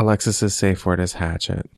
Alexis's safe word is hatchet.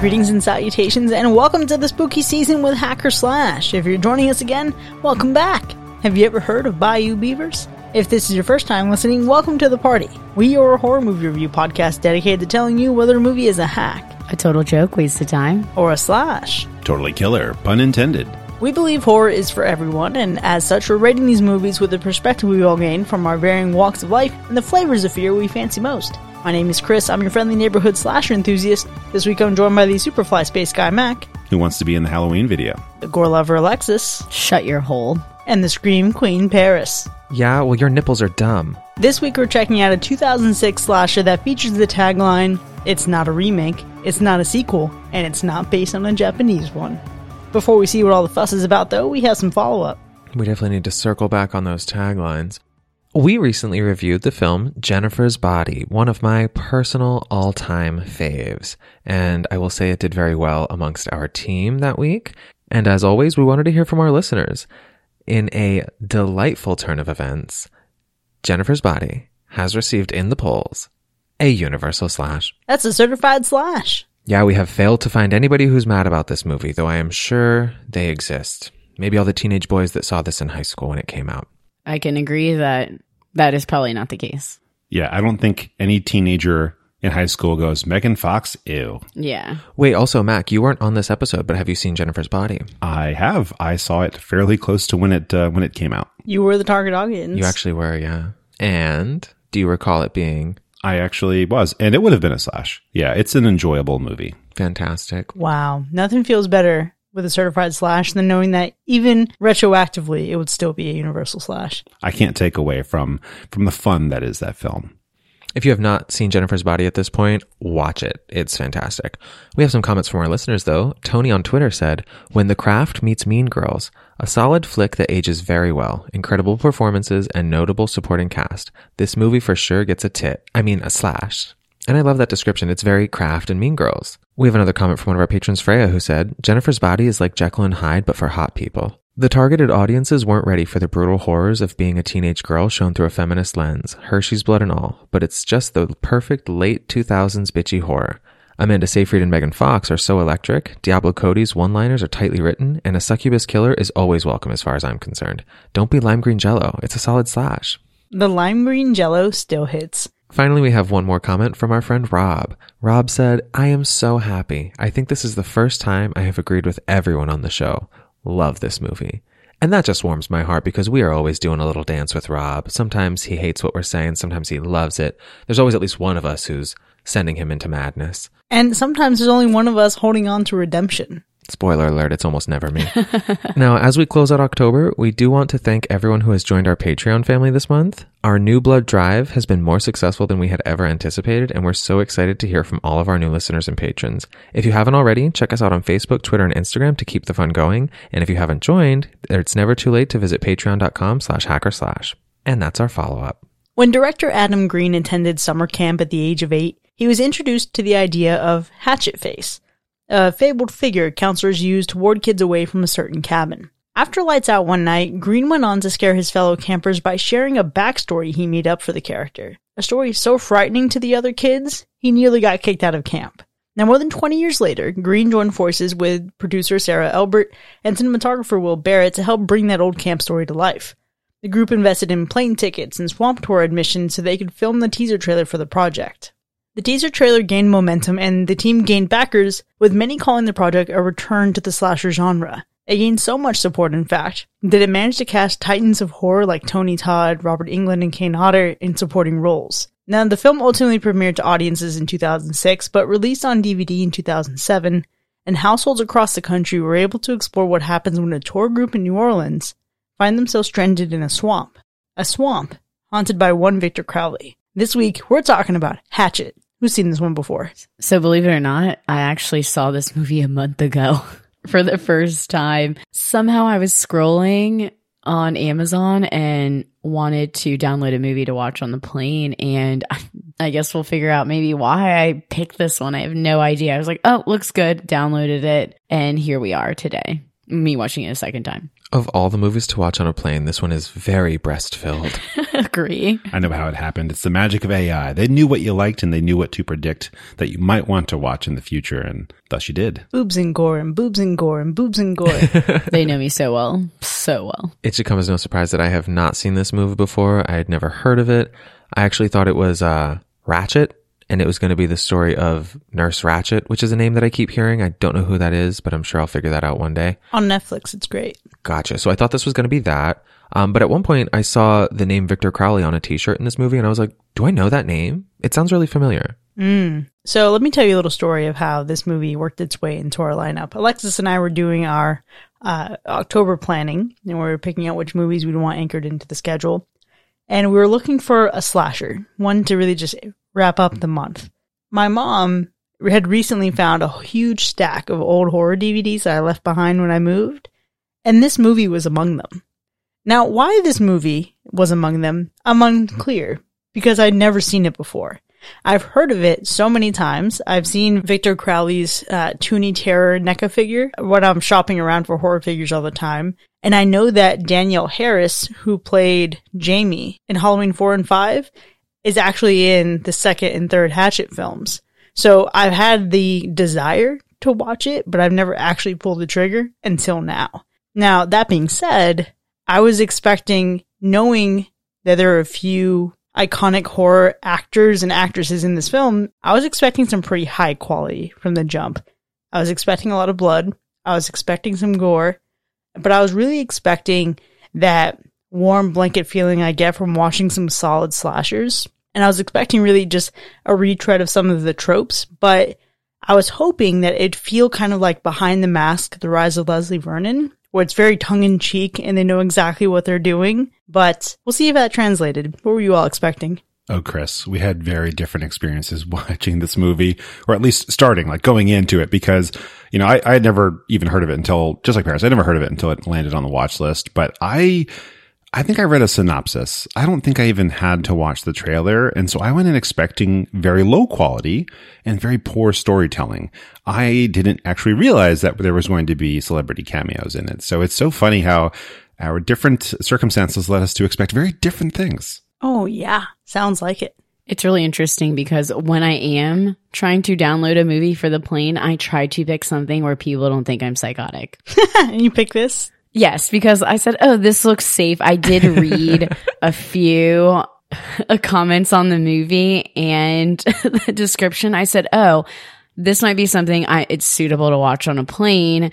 Greetings and salutations, and welcome to the spooky season with Hacker Slash. If you're joining us again, welcome back. Have you ever heard of Bayou Beavers? If this is your first time listening, welcome to the party. We are a horror movie review podcast dedicated to telling you whether a movie is a hack, A total joke, waste of time. or a slash. Totally killer, pun intended. We believe horror is for everyone, and as such, we're rating these movies with the perspective we all gain from our varying walks of life and the flavors of fear we fancy most. My name is Chris, I'm your friendly neighborhood slasher enthusiast. This week I'm joined by the Superfly Space Guy Mac, Who wants to be in the Halloween video? the gore lover Alexis, Shut your hole. and the Scream Queen Paris. Yeah, well, your nipples are dumb. This week we're checking out a 2006 slasher that features the tagline, It's not a remake, it's not a sequel, and it's not based on a Japanese one. Before we see what all the fuss is about though, we have some follow up. We definitely need to circle back on those taglines. We recently reviewed the film Jennifer's Body, one of my personal all time faves. And I will say it did very well amongst our team that week. And as always, we wanted to hear from our listeners. In a delightful turn of events, Jennifer's Body has received in the polls a universal slash. That's a certified slash. Yeah, we have failed to find anybody who's mad about this movie, though I am sure they exist. Maybe all the teenage boys that saw this in high school when it came out. I can agree that that is probably not the case. Yeah, I don't think any teenager in high school goes, Megan Fox, ew. Yeah. Wait, also, Mac, you weren't on this episode, but have you seen Jennifer's Body? I have. I saw it fairly close to when it uh, when it came out. You were the target audience. You actually were, yeah. And do you recall it being I actually was, and it would have been a slash. Yeah, it's an enjoyable movie. fantastic? Wow. Nothing feels better with a certified slash than knowing that even retroactively it would still be a universal slash. I can't take away from from the fun that is that film. If you have not seen Jennifer's Body at this point, watch it. It's fantastic. We have some comments from our listeners, though. Tony on Twitter said, When The Craft meets Mean Girls, a solid flick that ages very well, incredible performances, and notable supporting cast. This movie for sure gets a tit. I mean, a slash. And I love that description. It's very Craft and Mean Girls. We have another comment from one of our patrons, Freya, who said, Jennifer's Body is like Jekyll and Hyde, but for hot people. The targeted audiences weren't ready for the brutal horrors of being a teenage girl shown through a feminist lens, Hershey's blood and all, but it's just the perfect late 2000s bitchy horror. Amanda Seyfried and Megan Fox are so electric, Diablo Cody's one liners are tightly written, and a succubus killer is always welcome as far as I'm concerned. Don't be lime green jello, it's a solid slash. The lime green jello still hits. Finally, we have one more comment from our friend Rob. Rob said, I am so happy. I think this is the first time I have agreed with everyone on the show. Love this movie. And that just warms my heart because we are always doing a little dance with Rob. Sometimes he hates what we're saying, sometimes he loves it. There's always at least one of us who's sending him into madness. And sometimes there's only one of us holding on to redemption. Spoiler alert, it's almost never me. now, as we close out October, we do want to thank everyone who has joined our Patreon family this month. Our New Blood Drive has been more successful than we had ever anticipated, and we're so excited to hear from all of our new listeners and patrons. If you haven't already, check us out on Facebook, Twitter, and Instagram to keep the fun going. And if you haven't joined, it's never too late to visit patreon.com slash hacker slash. And that's our follow-up. When director Adam Green attended summer camp at the age of eight, he was introduced to the idea of Hatchet Face, a fabled figure counselors use to ward kids away from a certain cabin. After lights out one night, Green went on to scare his fellow campers by sharing a backstory he made up for the character. A story so frightening to the other kids, he nearly got kicked out of camp. Now, more than 20 years later, Green joined forces with producer Sarah Elbert and cinematographer Will Barratt to help bring that old camp story to life. The group invested in plane tickets and swamp tour admissions so they could film the teaser trailer for the project. The teaser trailer gained momentum and the team gained backers, with many calling the project a return to the slasher genre. It gained so much support, in fact, that it managed to cast titans of horror like Tony Todd, Robert Englund, and Kane Hodder in supporting roles. Now, the film ultimately premiered to audiences in 2006, but released on DVD in 2007, and households across the country were able to explore what happens when a tour group in New Orleans find themselves stranded in a swamp. A swamp haunted by one Victor Crowley. This week, we're talking about Hatchet. Who's seen this one before? So believe it or not, I actually saw this movie a month ago for the first time. Somehow I was scrolling on Amazon and wanted to download a movie to watch on the plane. And I guess we'll figure out maybe why I picked this one. I have no idea. I was like, oh, looks good. Downloaded it. And here we are today. me watching it a second time. Of all the movies to watch on a plane, this one is very breast filled. Agree. I know how it happened. It's the magic of AI. They knew what you liked and they knew what to predict that you might want to watch in the future, and thus you did. Boobs and gore and boobs and gore and boobs and gore. They know me so well. So well. it should come as no surprise that I have not seen this movie before. I had never heard of it. I actually thought it was uh, Ratchet, and it was going to be the story of Nurse Ratchet, which is a name that I keep hearing. I don't know who that is, but I'm sure I'll figure that out one day. On Netflix, it's great. Gotcha. So I thought this was going to be that. Um, but at one point, I saw the name Victor Crowley on a T-shirt in this movie, and I was like, "Do I know that name? It sounds really familiar." So let me tell you a little story of how this movie worked its way into our lineup. Alexis and I were doing our uh, October planning, and we were picking out which movies we'd want anchored into the schedule. And we were looking for a slasher, one to really just wrap up the month. My mom had recently found a huge stack of old horror DVDs that I left behind when I moved, and this movie was among them. Now, why this movie was among them, I'm unclear, because I'd never seen it before. I've heard of it so many times. I've seen Victor Crowley's uh, Toony Terror NECA figure when I'm shopping around for horror figures all the time. And I know that Danielle Harris, who played Jamie in Halloween 4 and 5, is actually in the second and third Hatchet films. So I've had the desire to watch it, but I've never actually pulled the trigger until now. Now, that being said, I was expecting, knowing that there are a few iconic horror actors and actresses in this film, I was expecting some pretty high quality from the jump. I was expecting a lot of blood. I was expecting some gore, but I was really expecting that warm blanket feeling I get from watching some solid slashers. And I was expecting really just a retread of some of the tropes, but I was hoping that it'd feel kind of like Behind the Mask, The Rise of Leslie Vernon, where it's very tongue in cheek and they know exactly what they're doing. But we'll see if that translated. What were you all expecting? Oh, Chris, we had very different experiences watching this movie, or at least starting, like going into it, because, you know, I, I had never even heard of it until, just like Paris, I never heard of it until it landed on the watch list. But I, I think I read a synopsis. I don't think I even had to watch the trailer. And so I went in expecting very low quality and very poor storytelling. I didn't actually realize that there was going to be celebrity cameos in it. So it's so funny how our different circumstances led us to expect very different things. Oh, yeah. Sounds like it. It's really interesting because when I am trying to download a movie for the plane, I try to pick something where people don't think I'm psychotic. and you pick this? Yes, because I said, "Oh, this looks safe." I did read a few uh, comments on the movie and the description. I said, "Oh, this might be something I it's suitable to watch on a plane."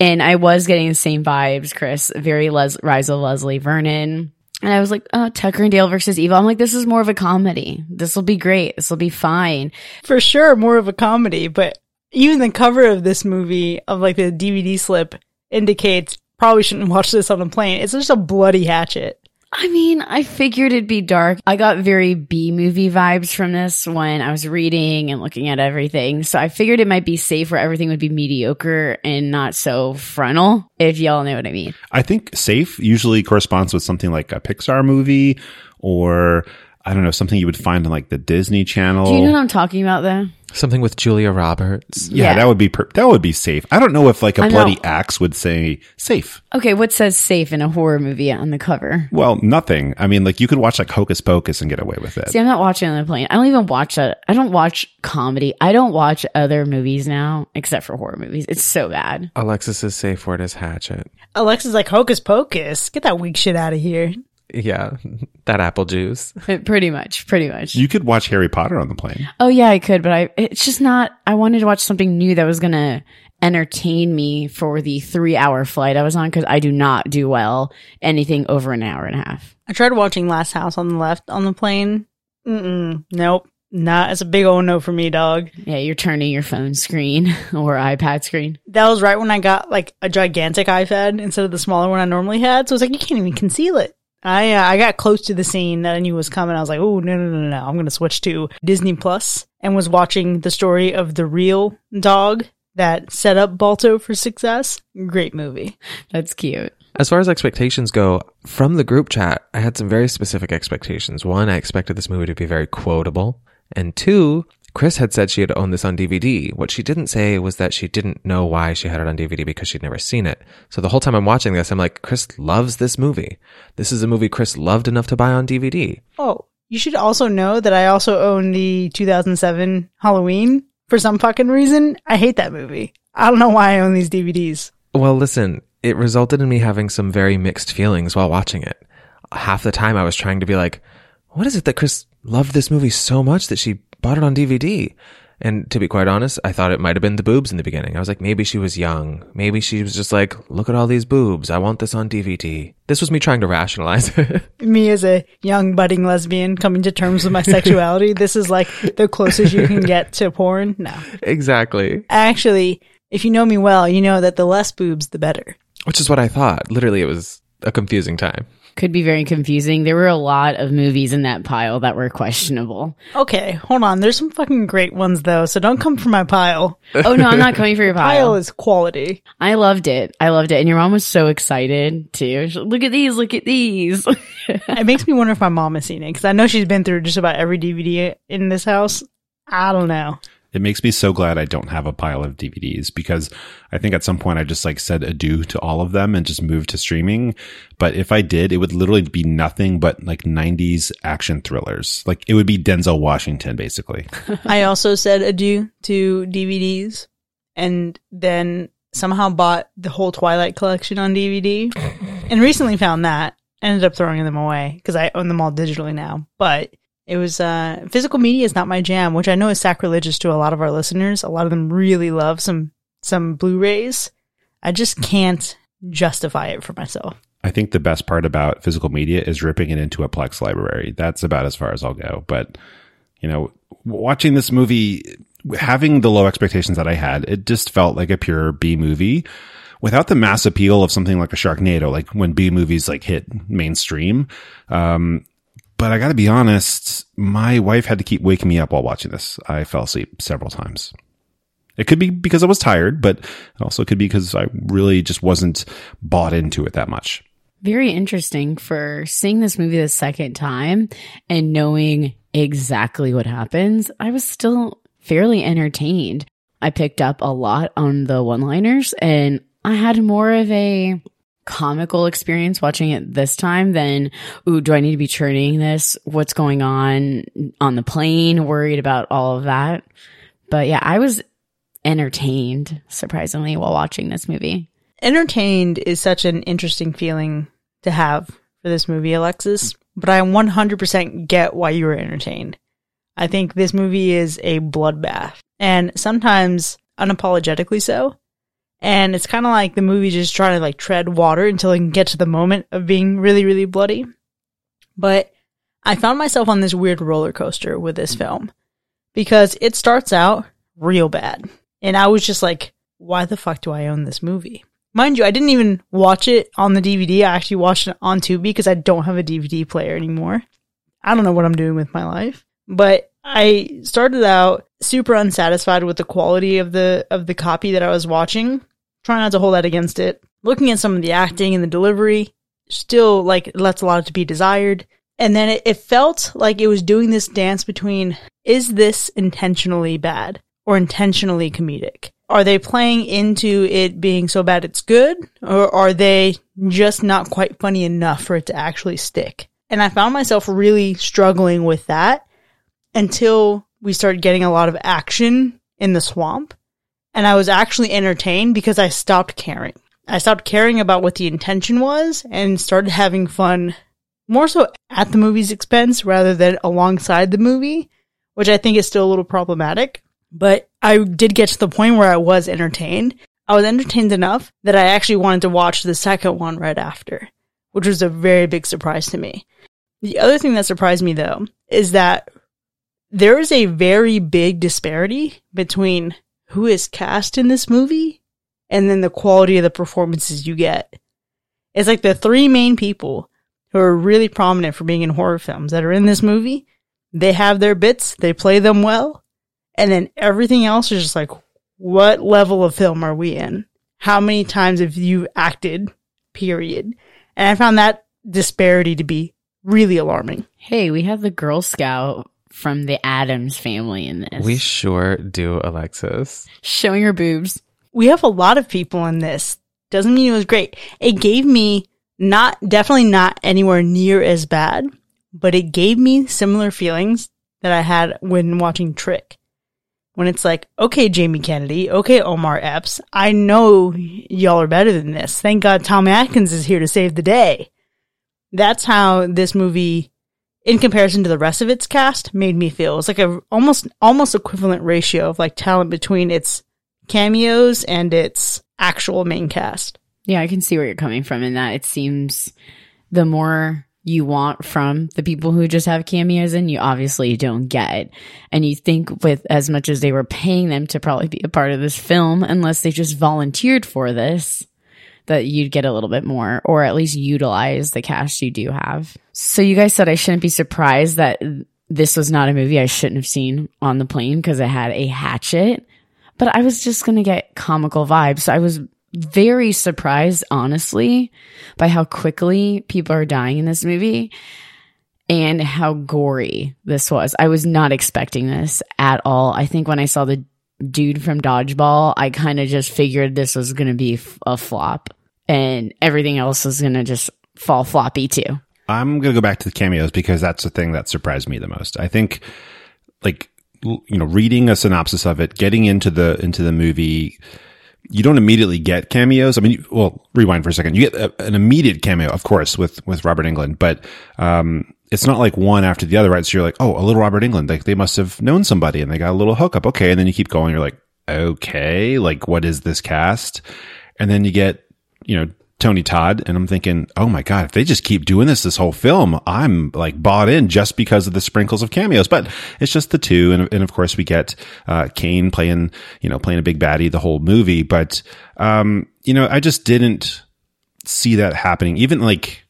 And I was getting the same vibes, Chris. Very Les- Rise of Leslie Vernon. And I was like, oh, Tucker and Dale versus Evil. I'm like, this is more of a comedy. This will be great. This will be fine. For sure, more of a comedy, but even the cover of this movie, of like the DVD slip, indicates probably shouldn't watch this on a plane. It's just a bloody hatchet. I mean, I figured it'd be dark. I got very B movie vibes from this when I was reading and looking at everything. So I figured it might be safe where everything would be mediocre and not so frontal, if y'all know what I mean. I think safe usually corresponds with something like a Pixar movie or I don't know, something you would find on like the Disney Channel. Do you know what I'm talking about though? Something with Julia Roberts. yeah, Yeah. that would be per- that would be safe. I don't know if like a I know. bloody axe would say safe. Okay, what says safe in a horror movie on the cover? Well, nothing. I mean, like you could watch like Hocus Pocus and get away with it. See, I'm not watching on the plane. I don't even watch a, I don't watch comedy. I don't watch other movies now, except for horror movies. It's so bad. Alexis's safe word is hatchet. Alexa's like, hocus pocus. Get that weak shit out of here. Yeah, that apple juice. But pretty much, pretty much. You could watch Harry Potter on the plane. Oh yeah, I could, but I it's just not I wanted to watch something new that was going to entertain me for the 3-hour flight I was on cuz I do not do well anything over an hour and a half. I tried watching Last House on the Left on the plane. Mm-mm. Nope. Not. It's a big old no for me, dog. Yeah, you're turning your phone screen or iPad screen. That was right when I got like a gigantic iPad instead of the smaller one I normally had. So it's like you can't even conceal it. I uh, I got close to the scene that I knew was coming. I was like, oh no no no no! no. I'm gonna switch to Disney Plus and was watching the story of the real dog that set up Balto for success. Great movie. That's cute. As far as expectations go, from the group chat, I had some very specific expectations. One, I expected this movie to be very quotable. And two, Chris had said she had owned this on DVD. What she didn't say was that she didn't know why she had it on DVD because she'd never seen it. So the whole time I'm watching this, I'm like, Chris loves this movie. This is a movie Chris loved enough to buy on DVD. Oh, you should also know that I also own the 2007 Halloween for some fucking reason. I hate that movie. I don't know why I own these DVDs. Well, listen, it resulted in me having some very mixed feelings while watching it. Half the time I was trying to be like, what is it that Chris loved this movie so much that she bought it on DVD? And to be quite honest, I thought it might have been the boobs in the beginning. I was like, maybe she was young. Maybe she was just like, look at all these boobs. I want this on DVD. This was me trying to rationalize it. Me as a young budding lesbian coming to terms with my sexuality, this is like the closest you can get to porn. No. exactly. Actually, if you know me well, you know that the less boobs, the better. Which is what I thought. Literally, it was a confusing time. Could be very confusing. There were a lot of movies in that pile that were questionable. Okay, hold on. There's some fucking great ones though, so don't come for my pile. Oh no, I'm not coming for your Pile pile. is quality. I loved it. I loved it. And your mom was so excited too. She's like, Look at these, look at these. It makes me wonder if my mom has seen it because I know she's been through just about every DVD in this house. I don't know. It makes me so glad I don't have a pile of DVDs because I think at some point I just like said adieu to all of them and just moved to streaming. But if I did, it would literally be nothing but like 90s action thrillers. Like it would be Denzel Washington basically. I also said adieu to DVDs and then somehow bought the whole Twilight collection on DVD and recently found that. Ended up throwing them away because I own them all digitally now. But it was, uh, physical media is not my jam, which I know is sacrilegious to a lot of our listeners. A lot of them really love some, some Blu-rays. I just can't justify it for myself. I think the best part about physical media is ripping it into a Plex library. That's about as far as I'll go. But, you know, watching this movie, having the low expectations that I had, it just felt like a pure B movie without the mass appeal of something like a Sharknado, like when B movies like hit mainstream. Um, but I gotta be honest, my wife had to keep waking me up while watching this. I fell asleep several times. It could be because I was tired, but it also could be because I really just wasn't bought into it that much. very interesting for seeing this movie the second time and knowing exactly what happens. I was still fairly entertained. I picked up a lot on the one liners and I had more of a comical experience watching it this time than, ooh, do I need to be churning this? What's going on on the plane? Worried about all of that. But yeah, I was entertained surprisingly while watching this movie. entertained is such an interesting feeling to have for this movie, Alexis, but I 100% get why you were entertained. I think this movie is a bloodbath and sometimes unapologetically so. And it's kind of like the movie just trying to like tread water until it can get to the moment of being really, really bloody. But I found myself on this weird roller coaster with this film because it starts out real bad. And I was just like, why the fuck do I own this movie? Mind you, I didn't even watch it on the DVD. I actually watched it on Tubi because I don't have a DVD player anymore. I don't know what I'm doing with my life. But I started out super unsatisfied with the quality of the of the copy that I was watching. Try not to hold that against it. Looking at some of the acting and the delivery, still like left a lot to be desired. And then it, it felt like it was doing this dance between is this intentionally bad or intentionally comedic? Are they playing into it being so bad it's good? Or are they just not quite funny enough for it to actually stick? And I found myself really struggling with that until we started getting a lot of action in the swamp. And I was actually entertained because I stopped caring. I stopped caring about what the intention was and started having fun more so at the movie's expense rather than alongside the movie, which I think is still a little problematic. But I did get to the point where I was entertained. I was entertained enough that I actually wanted to watch the second one right after, which was a very big surprise to me. The other thing that surprised me though is that there is a very big disparity between who is cast in this movie and then the quality of the performances you get. It's like the three main people who are really prominent for being in horror films that are in this movie. They have their bits, they play them well, and then everything else is just like, what level of film are we in? How many times have you acted? Period. And I found that disparity to be really alarming. Hey, we have the Girl Scout from the Addams family in this. We sure do, Alexis. showing her boobs. we have a lot of people in this. Doesn't mean it was great. It gave me not, definitely not anywhere near as bad, but it gave me similar feelings that I had when watching Trick. When it's like, okay, Jamie Kennedy, okay, Omar Epps, I know y'all are better than this. Thank God Tom Atkins is here to save the day. That's how this movie, in comparison to the rest of its cast, made me feel. It's like a almost, almost equivalent ratio of like talent between its cameos and its actual main cast. Yeah, I can see where you're coming from in that it seems the more you want from the people who just have cameos and you obviously don't get. And you think with as much as they were paying them to probably be a part of this film, unless they just volunteered for this, that you'd get a little bit more or at least utilize the cash you do have. So you guys said I shouldn't be surprised that this was not a movie I shouldn't have seen on the plane because it had a hatchet. But I was just going to get comical vibes. So I was very surprised, honestly, by how quickly people are dying in this movie and how gory this was. I was not expecting this at all. I think when I saw the dude from Dodgeball, I kind of just figured this was going to be a flop and everything else is going to just fall floppy too. I'm going to go back to the cameos because that's the thing that surprised me the most. I think like you know, reading a synopsis of it, getting into the into the movie, you don't immediately get cameos. I mean, well, rewind for a second. You get a, an immediate cameo, of course, with with Robert Englund, but um it's not like one after the other, right? So you're like, oh, a little Robert Englund. Like they must have known somebody and they got a little hookup. Okay. And then you keep going. You're like, okay, like what is this cast? And then you get, you know, Tony Todd. And I'm thinking, oh my God, if they just keep doing this, this whole film, I'm like bought in just because of the sprinkles of cameos. But it's just the two. And, and of course we get, uh, Kane playing, you know, playing a big baddie the whole movie. But, um, you know, I just didn't see that happening. Even like,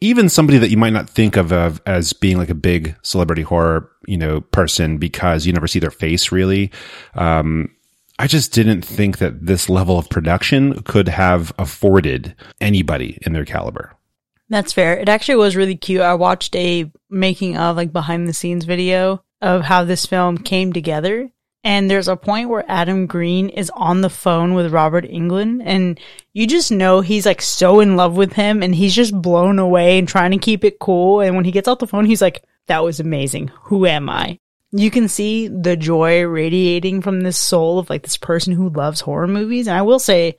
even somebody that you might not think of, of as being like a big celebrity horror, you know, person because you never see their face really. Um, I just didn't think that this level of production could have afforded anybody in their caliber. That's fair. It actually was really cute. I watched a making of like behind the scenes video of how this film came together. And there's a point where Adam Green is on the phone with Robert Englund and you just know he's like so in love with him and he's just blown away and trying to keep it cool. And when he gets off the phone, he's like, that was amazing. Who am I? You can see the joy radiating from this soul of like this person who loves horror movies. And I will say,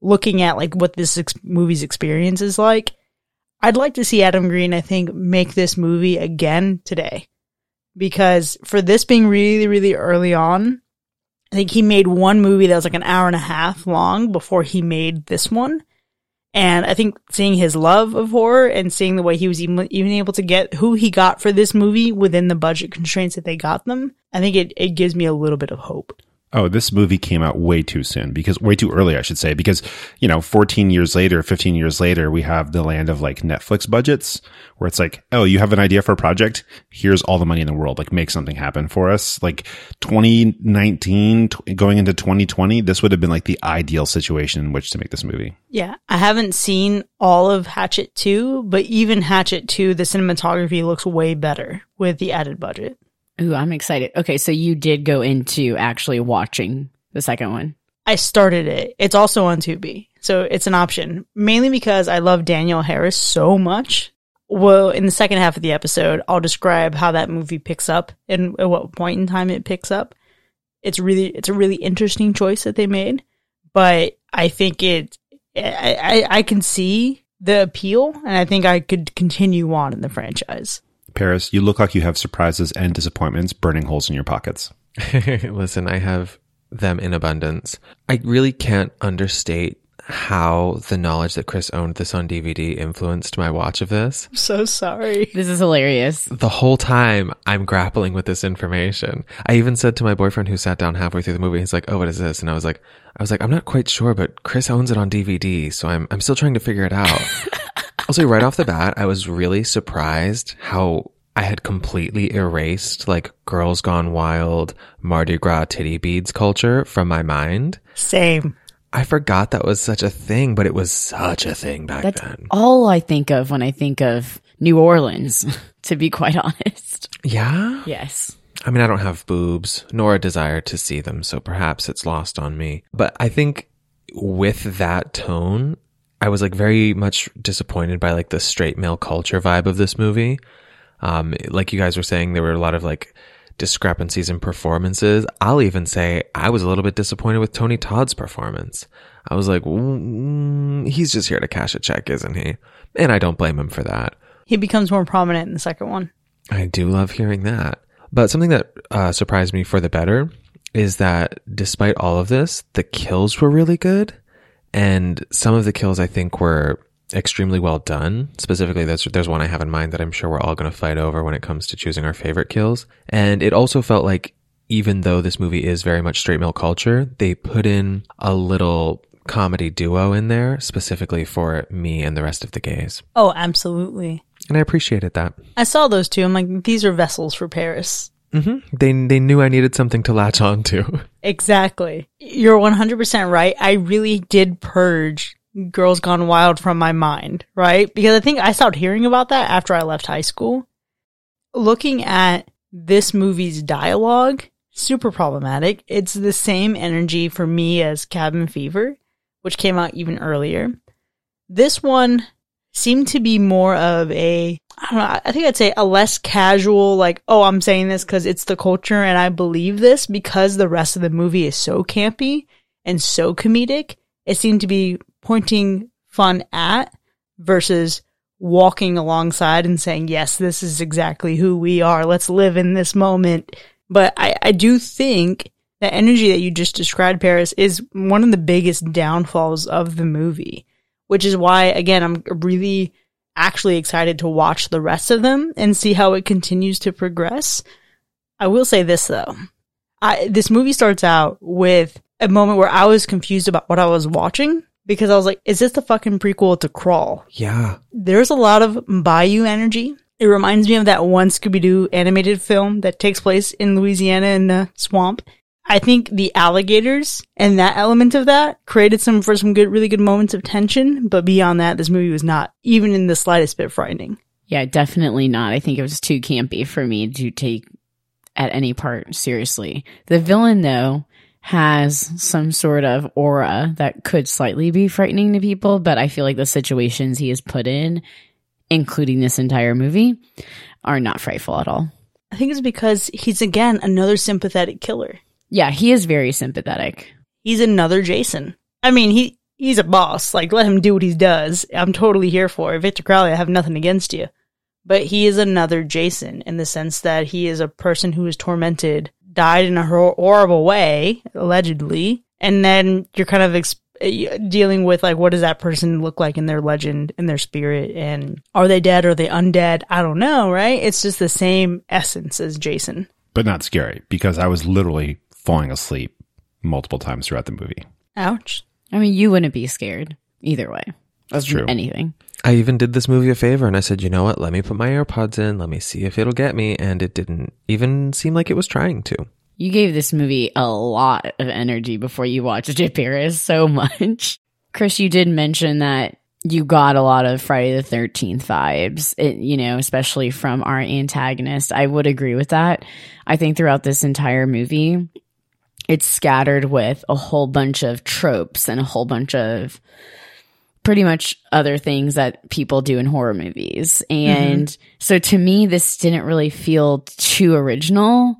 looking at like what this ex- movie's experience is like, I'd like to see Adam Green, I think, make this movie again today. Because for this being really, really early on, I think he made one movie that was like an hour and a half long before he made this one. And I think seeing his love of horror and seeing the way he was even, even able to get who he got for this movie within the budget constraints that they got them, I think it, it gives me a little bit of hope. Oh, this movie came out way too soon because way too early, I should say, because, you know, 14 years later, 15 years later, we have the land of like Netflix budgets where it's like, oh, you have an idea for a project? Here's all the money in the world. Like make something happen for us. Like 2019 t- going into 2020, this would have been like the ideal situation in which to make this movie. Yeah, I haven't seen all of Hatchet 2, but even Hatchet 2, the cinematography looks way better with the added budget. Ooh, I'm excited. Okay, so you did go into actually watching the second one. I started it. It's also on Tubi, so it's an option. Mainly because I love Danielle Harris so much. Well, in the second half of the episode, I'll describe how that movie picks up and at what point in time it picks up. It's really, it's a really interesting choice that they made, but I think it, I, I, I can see the appeal, and I think I could continue on in the franchise. Paris, you look like you have surprises and disappointments burning holes in your pockets. Listen, I have them in abundance. I really can't understate how the knowledge that Chris owned this on DVD influenced my watch of this. I'm so sorry. This is hilarious. The whole time I'm grappling with this information. I even said to my boyfriend who sat down halfway through the movie, he's like, "Oh, what is this?" And I was like, "I was like, I'm not quite sure, but Chris owns it on DVD, so I'm I'm still trying to figure it out." also, right off the bat, I was really surprised how I had completely erased like Girls Gone Wild, Mardi Gras titty beads culture from my mind. Same. I forgot that was such a thing, but it was such a thing back That's then. all I think of when I think of New Orleans, to be quite honest. Yeah? Yes. I mean, I don't have boobs nor a desire to see them, so perhaps it's lost on me. But I think with that tone, I was like very much disappointed by like the straight male culture vibe of this movie. Um, like you guys were saying, there were a lot of like discrepancies in performances. I'll even say I was a little bit disappointed with Tony Todd's performance. I was like, mm, he's just here to cash a check, isn't he? And I don't blame him for that. He becomes more prominent in the second one. I do love hearing that. But something that uh, surprised me for the better is that despite all of this, the kills were really good. And some of the kills I think were extremely well done. Specifically, there's, there's one I have in mind that I'm sure we're all going to fight over when it comes to choosing our favorite kills. And it also felt like even though this movie is very much straight male culture, they put in a little comedy duo in there specifically for me and the rest of the gays. Oh, absolutely. And I appreciated that. I saw those two. I'm like, these are vessels for Paris. Hmm They, they knew I needed something to latch on to. Exactly. You're 100% right. I really did purge Girls Gone Wild from my mind, right? Because I think I stopped hearing about that after I left high school. Looking at this movie's dialogue, super problematic. It's the same energy for me as Cabin Fever, which came out even earlier. This one seemed to be more of a, I don't know, I think I'd say a less casual, like, oh, I'm saying this because it's the culture and I believe this because the rest of the movie is so campy and so comedic. It seemed to be pointing fun at versus walking alongside and saying, yes, this is exactly who we are. Let's live in this moment. But I, I do think the energy that you just described, Paris, is one of the biggest downfalls of the movie, which is why, again, I'm really actually excited to watch the rest of them and see how it continues to progress. I will say this though. I, this movie starts out with a moment where I was confused about what I was watching because I was like, is this the fucking prequel to Crawl? Yeah. There's a lot of Bayou energy. It reminds me of that one Scooby Doo animated film that takes place in Louisiana in the swamp. I think the alligators and that element of that created some for some good, really good moments of tension. But beyond that, this movie was not even in the slightest bit frightening. Yeah, definitely not. I think it was too campy for me to take at any part seriously. The villain, though, has some sort of aura that could slightly be frightening to people, but I feel like the situations he is put in, including this entire movie, are not frightful at all. I think it's because he's again another sympathetic killer. Yeah, he is very sympathetic. He's another Jason. I mean, he he's a boss. Like, let him do what he does. I'm totally here for it. Victor Crowley, I have nothing against you. But he is another Jason in the sense that he is a person who is tormented, died in a horrible way, allegedly, and then you're kind of ex- dealing with like what does that person look like in their legend, in their spirit, and are they dead? Are they undead? I don't know, right? It's just the same essence as Jason. but not scary because I was literally falling asleep multiple times throughout the movie. Ouch. I mean, you wouldn't be scared either way. That's true. Anything. I even did this movie a favor and I said, you know what? Let me put my AirPods in. Let me see if it'll get me. And it didn't even seem like it was trying to. You gave this movie a lot of energy before you watched it, Paris. So much. Chris, you did mention that you got a lot of Friday the 13th vibes, it, you know, especially from our antagonist. I would agree with that. I think throughout this entire movie, it's scattered with a whole bunch of tropes and a whole bunch of pretty much other things that people do in horror movies. And mm-hmm. so to me, this didn't really feel too original,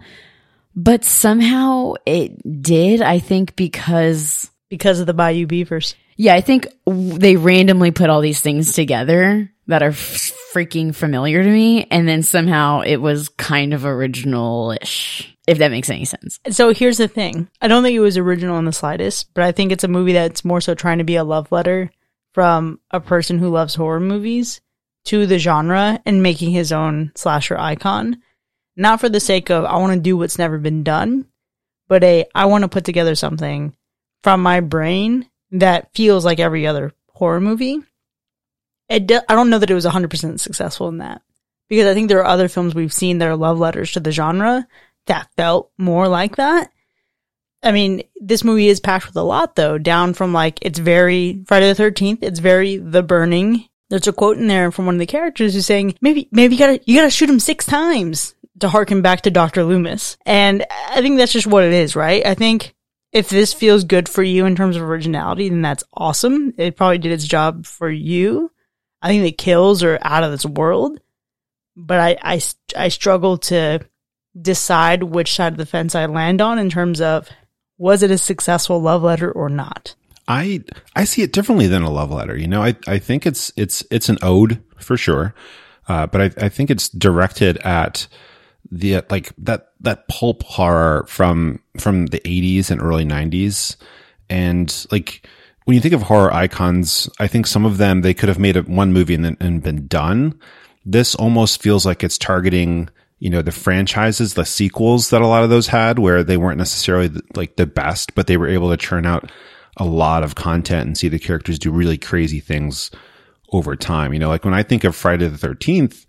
but somehow it did, I think, because Because of the Bayou Beavers. yeah, I think they randomly put all these things together that are f- freaking familiar to me. And then somehow it was kind of original ish, if that makes any sense. So here's the thing. I don't think it was original in the slightest, but I think it's a movie that's more so trying to be a love letter from a person who loves horror movies to the genre and making his own slasher icon. Not for the sake of I want to do what's never been done, but a I want to put together something from my brain that feels like every other horror movie. It I don't know that it was 100% successful in that because I think there are other films we've seen that are love letters to the genre that felt more like that. I mean, this movie is packed with a lot though, down from like, it's very Friday the 13th. It's very The Burning. There's a quote in there from one of the characters who's saying, maybe, maybe you gotta, you gotta shoot him six times to harken back to Dr. Loomis. And I think that's just what it is, right? I think if this feels good for you in terms of originality, then that's awesome. It probably did its job for you. I think the kills are out of this world, but I, I, I struggle to decide which side of the fence I land on in terms of was it a successful love letter or not? I I see it differently than a love letter. You know, I I think it's it's it's an ode for sure, uh, but I I think it's directed at the like that that pulp horror from from the 80s and early 90s and like when you think of horror icons i think some of them they could have made a, one movie and and been done this almost feels like it's targeting you know the franchises the sequels that a lot of those had where they weren't necessarily like the best but they were able to churn out a lot of content and see the characters do really crazy things over time you know like when i think of friday the 13th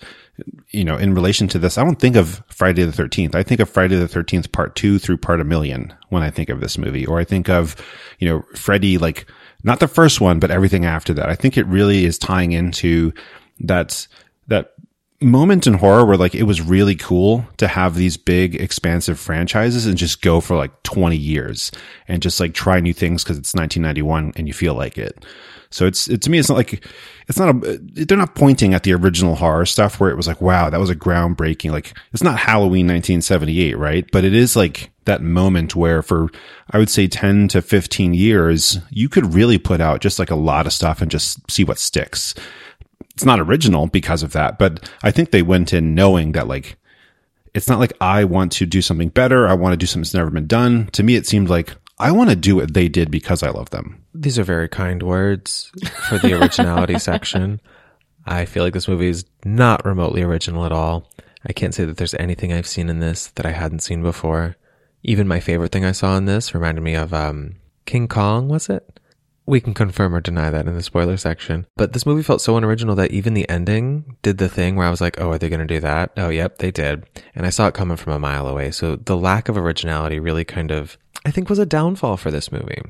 you know, in relation to this, I don't think of Friday the 13th. I think of Friday the 13th part two through part a million when I think of this movie, or I think of, you know, Freddy, like not the first one, but everything after that. I think it really is tying into that, that moment in horror where like it was really cool to have these big expansive franchises and just go for like 20 years and just like try new things because it's 1991 and you feel like it. So it's it, to me, it's not like it's not a. They're not pointing at the original horror stuff where it was like, wow, that was a groundbreaking. Like it's not Halloween 1978, right? But it is like that moment where for I would say 10 to 15 years, you could really put out just like a lot of stuff and just see what sticks. It's not original because of that, but I think they went in knowing that like it's not like I want to do something better. I want to do something that's never been done. To me, it seemed like I want to do what they did because I love them. These are very kind words for the originality section. I feel like this movie is not remotely original at all. I can't say that there's anything I've seen in this that I hadn't seen before. Even my favorite thing I saw in this reminded me of um, King Kong, was it? We can confirm or deny that in the spoiler section. But this movie felt so unoriginal that even the ending did the thing where I was like, oh, are they going to do that? Oh, yep, they did. And I saw it coming from a mile away. So the lack of originality really kind of I think was a downfall for this movie,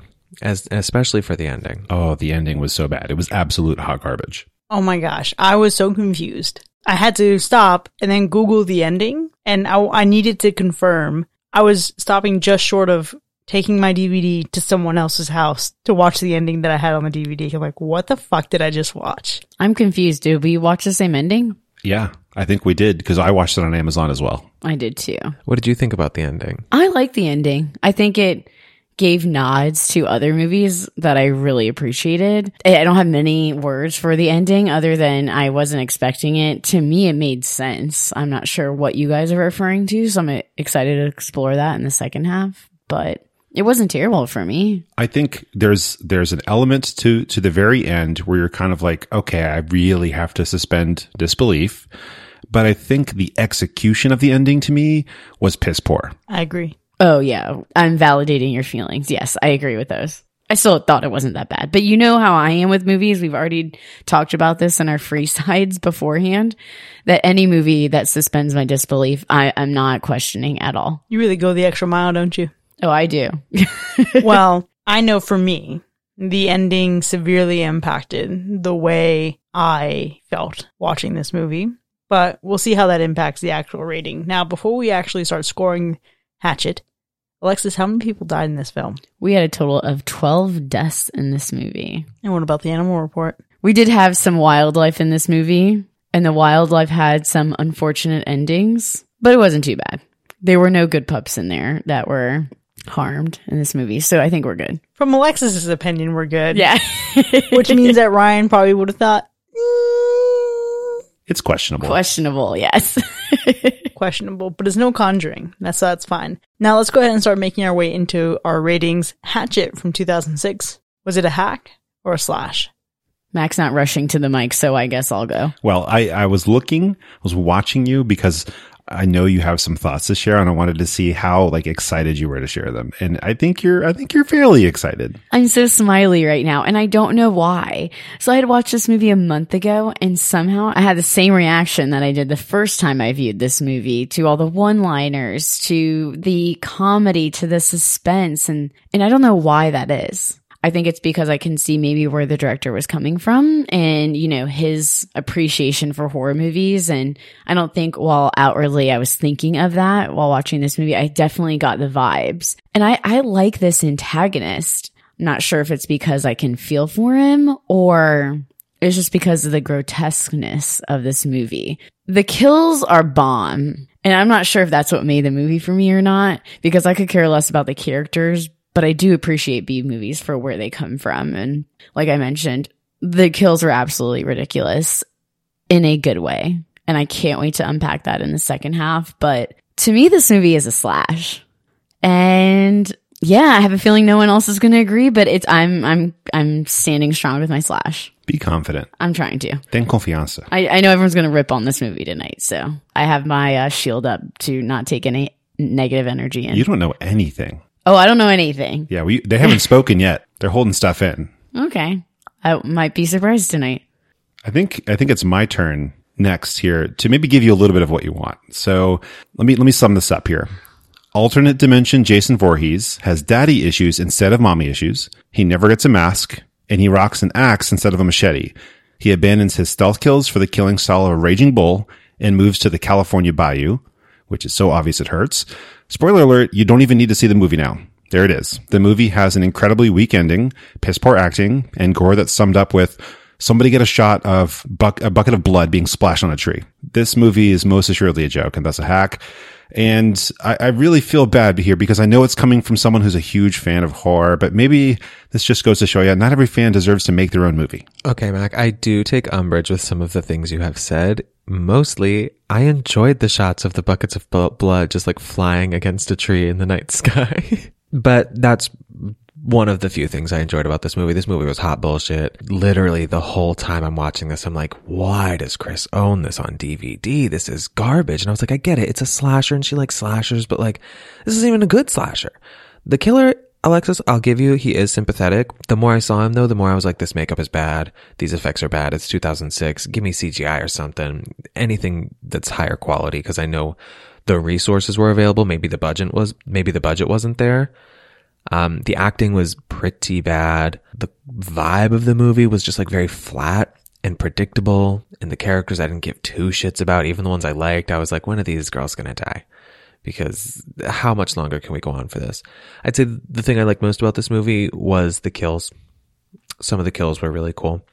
as especially for the ending. Oh, the ending was so bad. It was absolute hot garbage. Oh my gosh, I was so confused. I had to stop and then Google the ending, and I, I needed to confirm. I was stopping just short of taking my DVD to someone else's house to watch the ending that I had on the DVD. I'm like, what the fuck did I just watch? I'm confused. Did we watch the same ending? Yeah, I think we did because I watched it on Amazon as well. I did too. What did you think about the ending? I like the ending. I think it gave nods to other movies that I really appreciated. I don't have many words for the ending other than I wasn't expecting it. To me, it made sense. I'm not sure what you guys are referring to, so I'm excited to explore that in the second half, but it wasn't terrible for me. I think there's there's an element to to the very end where you're kind of like, okay, I really have to suspend disbelief. But I think the execution of the ending to me was piss poor. I agree. Oh yeah, I'm validating your feelings. Yes, I agree with those. I still thought it wasn't that bad. But you know how I am with movies. We've already talked about this in our free sides beforehand. That any movie that suspends my disbelief, I, am not questioning at all. You really go the extra mile, don't you? Oh, I do. well, I know for me, the ending severely impacted the way I felt watching this movie. But we'll see how that impacts the actual rating. Now, before we actually start scoring Hatchet, Alexis, how many people died in this film? We had a total of 12 deaths in this movie. And what about the animal report? We did have some wildlife in this movie, and the wildlife had some unfortunate endings, but it wasn't too bad. There were no good pups in there that were harmed in this movie. So I think we're good. From Alexis's opinion, we're good. Yeah. Which means that Ryan probably would have thought, mm, it's questionable. Questionable, yes. questionable, but it's no conjuring. That's that's fine. Now let's go ahead and start making our way into our ratings. Hatchet from 2006. Was it a hack or a slash? Mac's not rushing to the mic, so I guess I'll go. Well, I, I was looking, I was watching you because I know you have some thoughts to share and I wanted to see how like excited you were to share them. And I think you're I think you're fairly excited. I'm so smiley right now and I don't know why. So I had watched this movie a month ago and somehow I had the same reaction that I did the first time I viewed this movie to all the one-liners, to the comedy, to the suspense and and I don't know why that is. I think it's because I can see maybe where the director was coming from and, you know, his appreciation for horror movies. And I don't think while outwardly I was thinking of that while watching this movie, I definitely got the vibes. And I, I like this antagonist. Not sure if it's because I can feel for him or it's just because of the grotesqueness of this movie. The kills are bomb. And I'm not sure if that's what made the movie for me or not, because I could care less about the characters, but I do appreciate B movies for where they come from. And like I mentioned, the kills are absolutely ridiculous in a good way. And I can't wait to unpack that in the second half. But to me, this movie is a slash. And yeah, I have a feeling no one else is going to agree, but it's, I'm, I'm, I'm standing strong with my slash. Be confident. I'm trying to. Ten confianza. I, I know everyone's going to rip on this movie tonight. So I have my uh, shield up to not take any negative energy in. You don't know anything. Oh, I don't know anything. Yeah, we they haven't spoken yet. They're holding stuff in. Okay. I might be surprised tonight. I think I think it's my turn next here to maybe give you a little bit of what you want. So let me let me sum this up here. Alternate dimension Jason Voorhees has daddy issues instead of mommy issues. He never gets a mask, and he rocks an axe instead of a machete. He abandons his stealth kills for the killing style of a raging bull and moves to the California Bayou, which is so obvious it hurts. Spoiler alert, you don't even need to see the movie now. There it is. The movie has an incredibly weak ending, piss poor acting, and gore that's summed up with somebody get a shot of buck, a bucket of blood being splashed on a tree. This movie is most assuredly a joke and thus a hack. And I, I really feel bad here because I know it's coming from someone who's a huge fan of horror, but maybe this just goes to show you not every fan deserves to make their own movie. Okay, Mac, I do take umbrage with some of the things you have said. Mostly, I enjoyed the shots of the buckets of blood just like flying against a tree in the night sky. but that's one of the few things I enjoyed about this movie. This movie was hot bullshit. Literally the whole time I'm watching this, I'm like, why does Chris own this on DVD? This is garbage. And I was like, I get it. It's a slasher and she likes slashers, but like, this isn't even a good slasher. The killer, Alexis, I'll give you, he is sympathetic. The more I saw him though, the more I was like, this makeup is bad. These effects are bad. It's 2006. Give me CGI or something. Anything that's higher quality because I know the resources were available. Maybe the budget was, maybe the budget wasn't there. Um, the acting was pretty bad. The vibe of the movie was just like very flat and predictable. And the characters I didn't give two shits about, even the ones I liked. I was like, when are these girls going to die? Because how much longer can we go on for this? I'd say the thing I liked most about this movie was the kills. Some of the kills were really cool.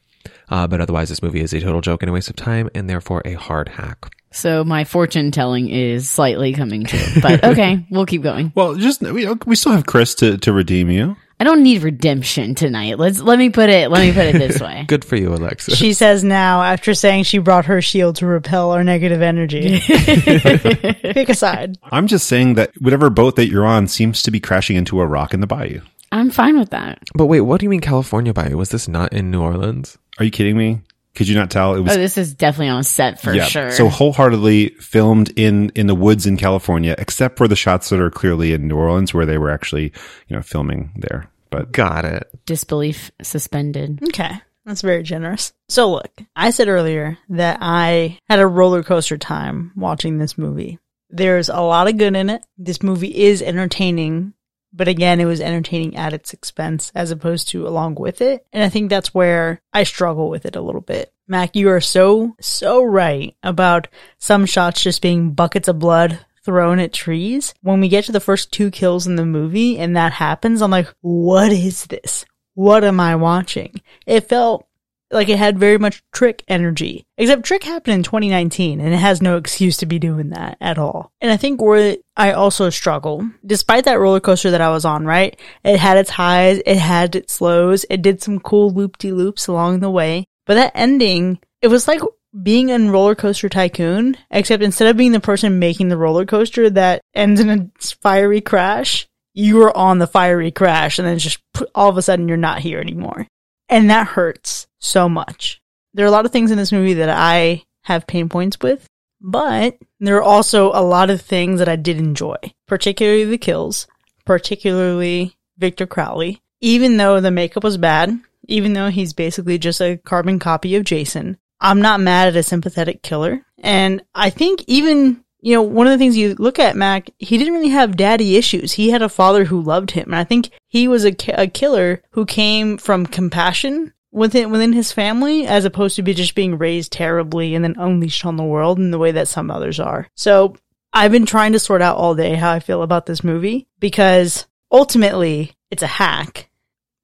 Uh, but otherwise, this movie is a total joke and a waste of time, and therefore a hard hack. So my fortune telling is slightly coming true, but okay, we'll keep going. Well, just we, we still have Chris to, to redeem you. I don't need redemption tonight. Let's let me put it let me put it this way. Good for you, Alexa. She says now, after saying she brought her shield to repel our negative energy. Pick a side. I'm just saying that whatever boat that you're on seems to be crashing into a rock in the bayou. I'm fine with that. but wait, what do you mean California Bayou? Was this not in New Orleans? Are you kidding me? Could you not tell? It was Oh, this is definitely on set for sure. So wholeheartedly filmed in in the woods in California, except for the shots that are clearly in New Orleans where they were actually, you know, filming there. But Got it. disbelief suspended. Okay. That's very generous. So look, I said earlier that I had a roller coaster time watching this movie. There's a lot of good in it. This movie is entertaining, but again, it was entertaining at its expense as opposed to along with it. And I think that's where I struggle with it a little bit. Mac, you are so, so right about some shots just being buckets of blood thrown at trees. When we get to the first two kills in the movie and that happens, I'm like, what is this? What am I watching? It felt like it had very much trick energy. Except trick happened in 2019 and it has no excuse to be doing that at all. And I think where I also struggle, despite that roller coaster that I was on, right? It had its highs, it had its lows, it did some cool loop de loops along the way. But that ending, it was like being in Roller Coaster Tycoon, except instead of being the person making the roller coaster that ends in a fiery crash, you were on the fiery crash and then just all of a sudden you're not here anymore. And that hurts so much. There are a lot of things in this movie that I have pain points with, but there are also a lot of things that I did enjoy, particularly the kills, particularly Victor Crowley. Even though the makeup was bad, even though he's basically just a carbon copy of Jason, I'm not mad at a sympathetic killer. And I think even you know, one of the things you look at Mac, he didn't really have daddy issues. He had a father who loved him. And I think he was a, a killer who came from compassion within, within his family as opposed to be just being raised terribly and then unleashed on the world in the way that some others are. So I've been trying to sort out all day how I feel about this movie because ultimately it's a hack,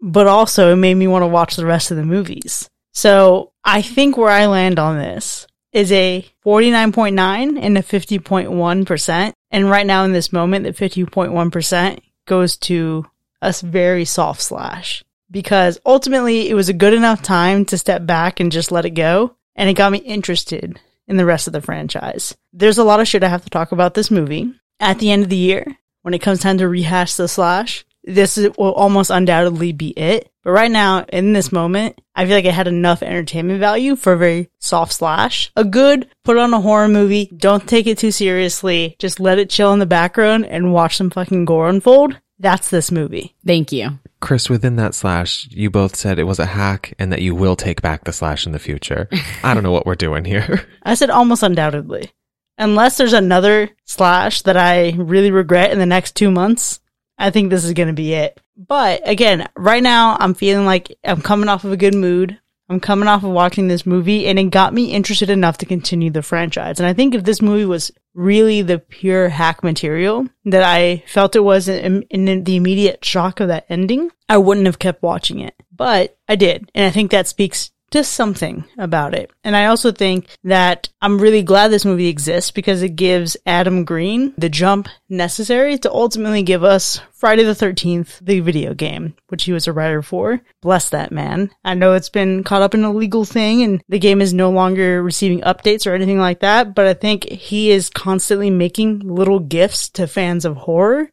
but also it made me want to watch the rest of the movies. So I think where I land on this is a 49.9 and a 50.1%. And right now in this moment, the 50.1% goes to a very soft slash because ultimately it was a good enough time to step back and just let it go. And it got me interested in the rest of the franchise. There's a lot of shit I have to talk about this movie. At the end of the year, when it comes time to rehash the slash, this will almost undoubtedly be it. But right now, in this moment, I feel like it had enough entertainment value for a very soft slash. A good, put on a horror movie, don't take it too seriously, just let it chill in the background and watch some fucking gore unfold. That's this movie. Thank you. Chris, within that slash, you both said it was a hack and that you will take back the slash in the future. I don't know what we're doing here. I said almost undoubtedly. Unless there's another slash that I really regret in the next two months, I think this is going to be it. But again, right now I'm feeling like I'm coming off of a good mood. I'm coming off of watching this movie and it got me interested enough to continue the franchise. And I think if this movie was really the pure hack material that I felt it was in, in the immediate shock of that ending, I wouldn't have kept watching it. But I did. And I think that speaks to something about it. And I also think that I'm really glad this movie exists because it gives Adam Green the jump necessary to ultimately give us Friday the 13th, the video game, which he was a writer for. Bless that man. I know it's been caught up in a legal thing and the game is no longer receiving updates or anything like that, but I think he is constantly making little gifts to fans of horror.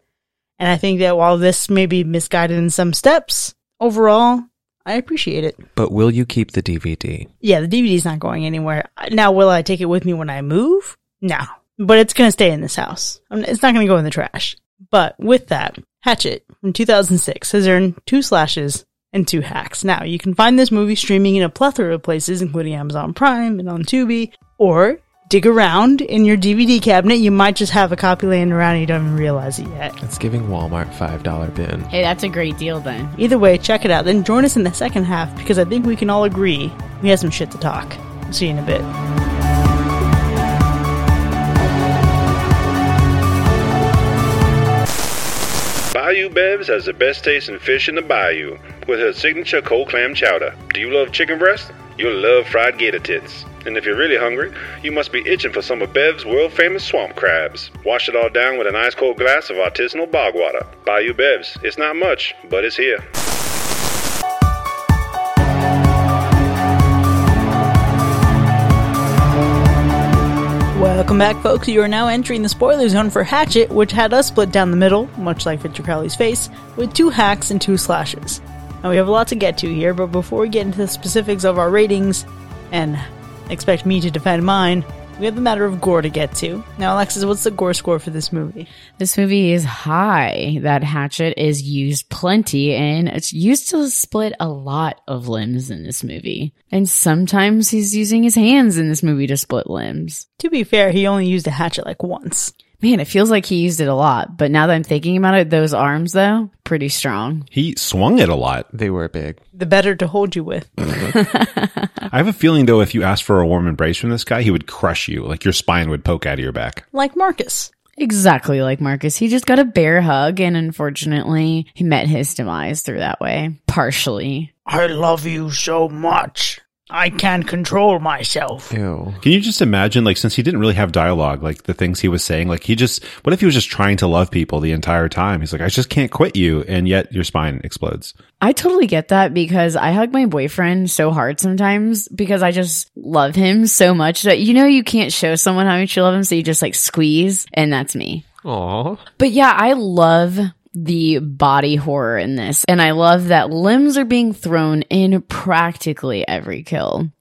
And I think that while this may be misguided in some steps, overall, I appreciate it. But will you keep the DVD? Yeah, the DVD's not going anywhere. Now, will I take it with me when I move? No. But it's going to stay in this house. It's not going to go in the trash. But with that, Hatchet from 2006 has earned two slashes and two hacks. Now, you can find this movie streaming in a plethora of places, including Amazon Prime and on Tubi, or dig around in your DVD cabinet. You might just have a copy laying around and you don't even realize it yet. It's giving Walmart $5 bin. Hey, that's a great deal then. Either way, check it out. Then join us in the second half because I think we can all agree we have some shit to talk. See you in a bit. Bayou Bevs has the best tasting fish in the bayou with her signature cold clam chowder. Do you love chicken breast? You'll love fried gator tits. And if you're really hungry, you must be itching for some of Bev's world famous swamp crabs. Wash it all down with an ice cold glass of artisanal bog water. Bayou Bevs. It's not much, but it's here. Welcome back, folks. You are now entering the spoiler zone for Hatchet, which had us split down the middle, much like Victor Crowley's face, with two hacks and two slashes. Now, we have a lot to get to here, but before we get into the specifics of our ratings, and expect me to defend mine, we have the matter of gore to get to. Now, Alexis, what's the gore score for this movie? This movie is high. That hatchet is used plenty and it's used to split a lot of limbs in this movie. And sometimes he's using his hands in this movie to split limbs. To be fair, he only used a hatchet like once. Man, it feels like he used it a lot. But now that I'm thinking about it, those arms though, pretty strong. He swung it a lot. They were big. The better to hold you with. I have a feeling though, if you asked for a warm embrace from this guy, he would crush you. Like your spine would poke out of your back. Like Marcus. Exactly like Marcus. He just got a bear hug and unfortunately he met his demise through that way. Partially. I love you so much. I can't control myself. Ew. Can you just imagine, like, since he didn't really have dialogue, like the things he was saying, like he just, what if he was just trying to love people the entire time? He's like, I just can't quit you. And yet your spine explodes. I totally get that because I hug my boyfriend so hard sometimes because I just love him so much that you know you can't show someone how much you love him, so you just like squeeze, and that's me. Aw. But yeah, I love the body horror in this, and I love that limbs are being thrown in practically every kill.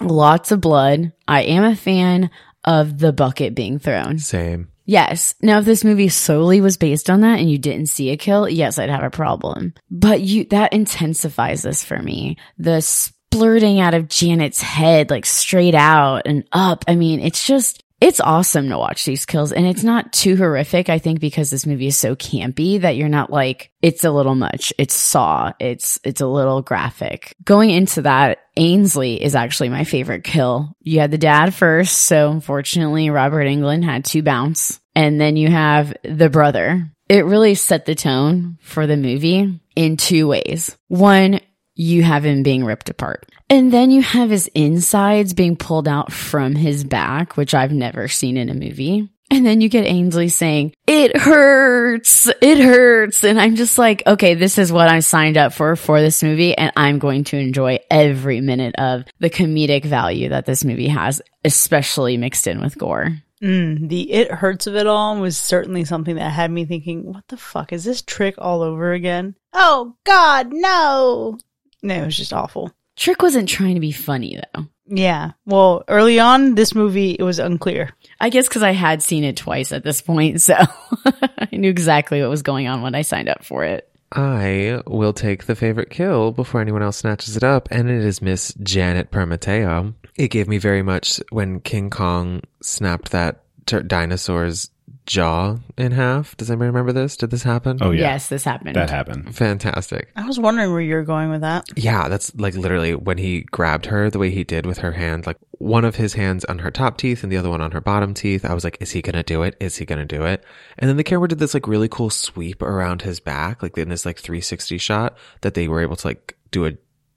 Lots of blood. I am a fan of the bucket being thrown. Same. Yes. Now, if this movie solely was based on that and you didn't see a kill, yes, I'd have a problem. But you, that intensifies this for me. The splurting out of Janet's head, like straight out and up. I mean, it's just, it's awesome to watch these kills and it's not too horrific. I think because this movie is so campy that you're not like, it's a little much. It's saw. It's, it's a little graphic. Going into that, Ainsley is actually my favorite kill. You had the dad first. So unfortunately, Robert Englund had to bounce. And then you have the brother. It really set the tone for the movie in two ways. One, you have him being ripped apart. And then you have his insides being pulled out from his back, which I've never seen in a movie. And then you get Ainsley saying, it hurts, it hurts. And I'm just like, okay, this is what I signed up for for this movie. And I'm going to enjoy every minute of the comedic value that this movie has, especially mixed in with gore. Mm, the it hurts of it all was certainly something that had me thinking, what the fuck is this trick all over again? Oh God, no! No, it was just awful. Trick wasn't trying to be funny though. Yeah. Well, early on, this movie it was unclear. I guess because I had seen it twice at this point, so I knew exactly what was going on when I signed up for it. I will take the favorite kill before anyone else snatches it up, and it is Miss Janet Permatteo. It gave me very much when King Kong snapped that ter- dinosaur's jaw in half. Does anybody remember this? Did this happen? Oh yeah, Yes, this happened. that happened. Fantastic. I was wondering where you were going with that. Yeah, that's like literally when he grabbed her, the way he did with her hand, like one of his hands on her top teeth and the other one on her bottom teeth. I was like, is he going to do it? Is he going to do it? And then the camera did this like really cool sweep around his back, like in this like 360 shot that they were able to like do a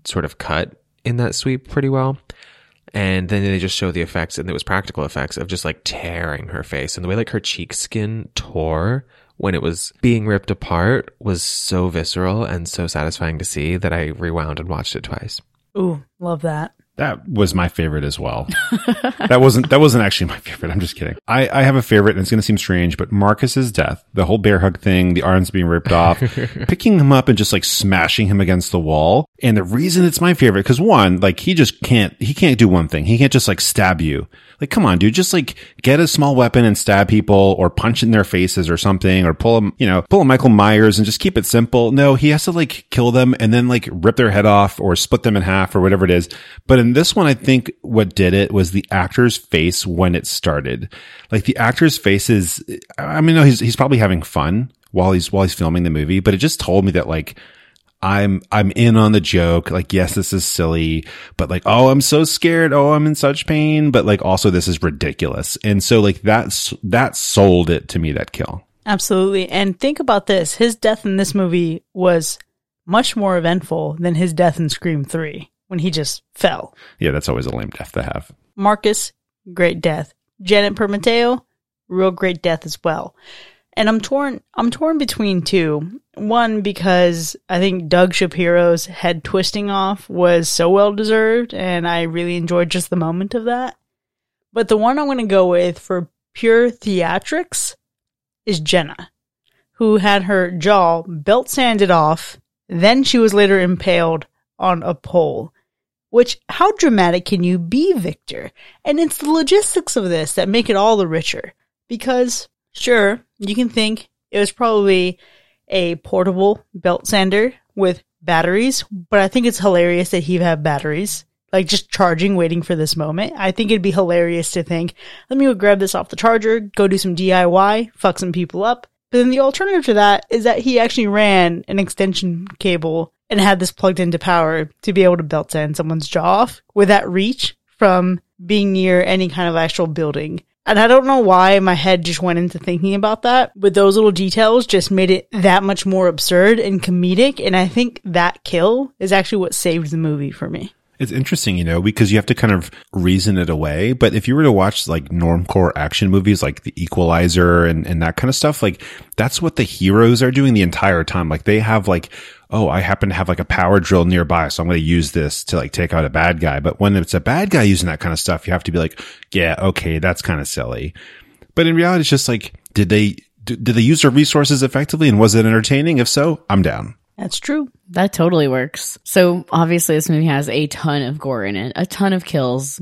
sort of cut in that sweep pretty well. And then they just show the effects, and it was practical effects of just like tearing her face. And the way like her cheek skin tore when it was being ripped apart was so visceral and so satisfying to see that I rewound and watched it twice. Ooh, love that. That was my favorite as well. that wasn't that wasn't actually my favorite. I'm just kidding. I, I have a favorite, and it's going to seem strange, but Marcus's death, the whole bear hug thing, the arms being ripped off, picking him up and just like smashing him against the wall. And the reason it's my favorite, because one, like he just can't he can't do one thing. He can't just like stab you. Like, come on, dude, just like get a small weapon and stab people, or punch in their faces or something, or pull them, you know, pull a Michael Myers and just keep it simple. No, he has to like kill them and then like rip their head off or split them in half or whatever it is. But in this one, I think what did it was the actor's face when it started. Like the actor's face is, I mean, no, he's, he's probably having fun while he's, while he's filming the movie, but it just told me that like, I'm, I'm in on the joke. Like, yes, this is silly, but like, oh, I'm so scared. Oh, I'm in such pain, but like, also this is ridiculous. And so like that's, that sold it to me, that kill. Absolutely. And think about this. His death in this movie was much more eventful than his death in Scream 3 when he just fell. Yeah, that's always a lame death to have. Marcus, great death. Janet Permatteo, real great death as well. And I'm torn I'm torn between two. One because I think Doug Shapiro's head twisting off was so well deserved and I really enjoyed just the moment of that. But the one I'm going to go with for pure theatrics is Jenna, who had her jaw belt sanded off, then she was later impaled on a pole. Which, how dramatic can you be, Victor? And it's the logistics of this that make it all the richer. Because, sure, you can think it was probably a portable belt sander with batteries, but I think it's hilarious that he have batteries. Like just charging, waiting for this moment. I think it'd be hilarious to think, let me go grab this off the charger, go do some DIY, fuck some people up. But then the alternative to that is that he actually ran an extension cable and had this plugged into power to be able to belt sand someone's jaw off with that reach from being near any kind of actual building. And I don't know why my head just went into thinking about that, but those little details just made it that much more absurd and comedic. And I think that kill is actually what saved the movie for me. It's interesting, you know, because you have to kind of reason it away. But if you were to watch like normcore action movies like The Equalizer and, and that kind of stuff, like that's what the heroes are doing the entire time. Like they have like, oh, I happen to have like a power drill nearby. So I'm going to use this to like take out a bad guy. But when it's a bad guy using that kind of stuff, you have to be like, yeah, okay, that's kind of silly. But in reality, it's just like, did they, did they use their resources effectively and was it entertaining? If so, I'm down. That's true. That totally works. So obviously this movie has a ton of gore in it, a ton of kills.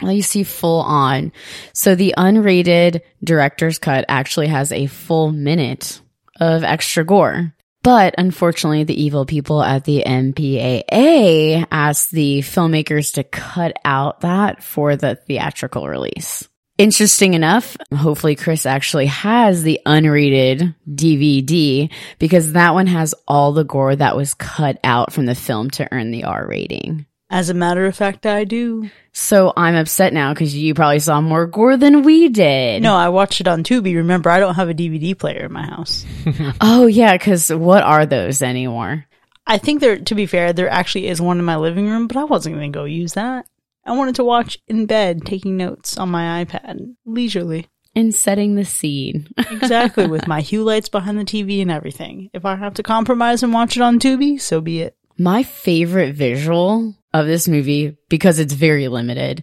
You see full on. So the unrated director's cut actually has a full minute of extra gore. But unfortunately, the evil people at the MPAA asked the filmmakers to cut out that for the theatrical release. Interesting enough, hopefully Chris actually has the unrated DVD because that one has all the gore that was cut out from the film to earn the R rating. As a matter of fact, I do. So I'm upset now because you probably saw more gore than we did. No, I watched it on Tubi. Remember, I don't have a DVD player in my house. Oh yeah, because what are those anymore? I think there, to be fair, there actually is one in my living room, but I wasn't going to go use that. I wanted to watch in bed, taking notes on my iPad, leisurely. And setting the scene. Exactly, with my hue lights behind the TV and everything. If I have to compromise and watch it on Tubi, so be it. My favorite visual of this movie, because it's very limited,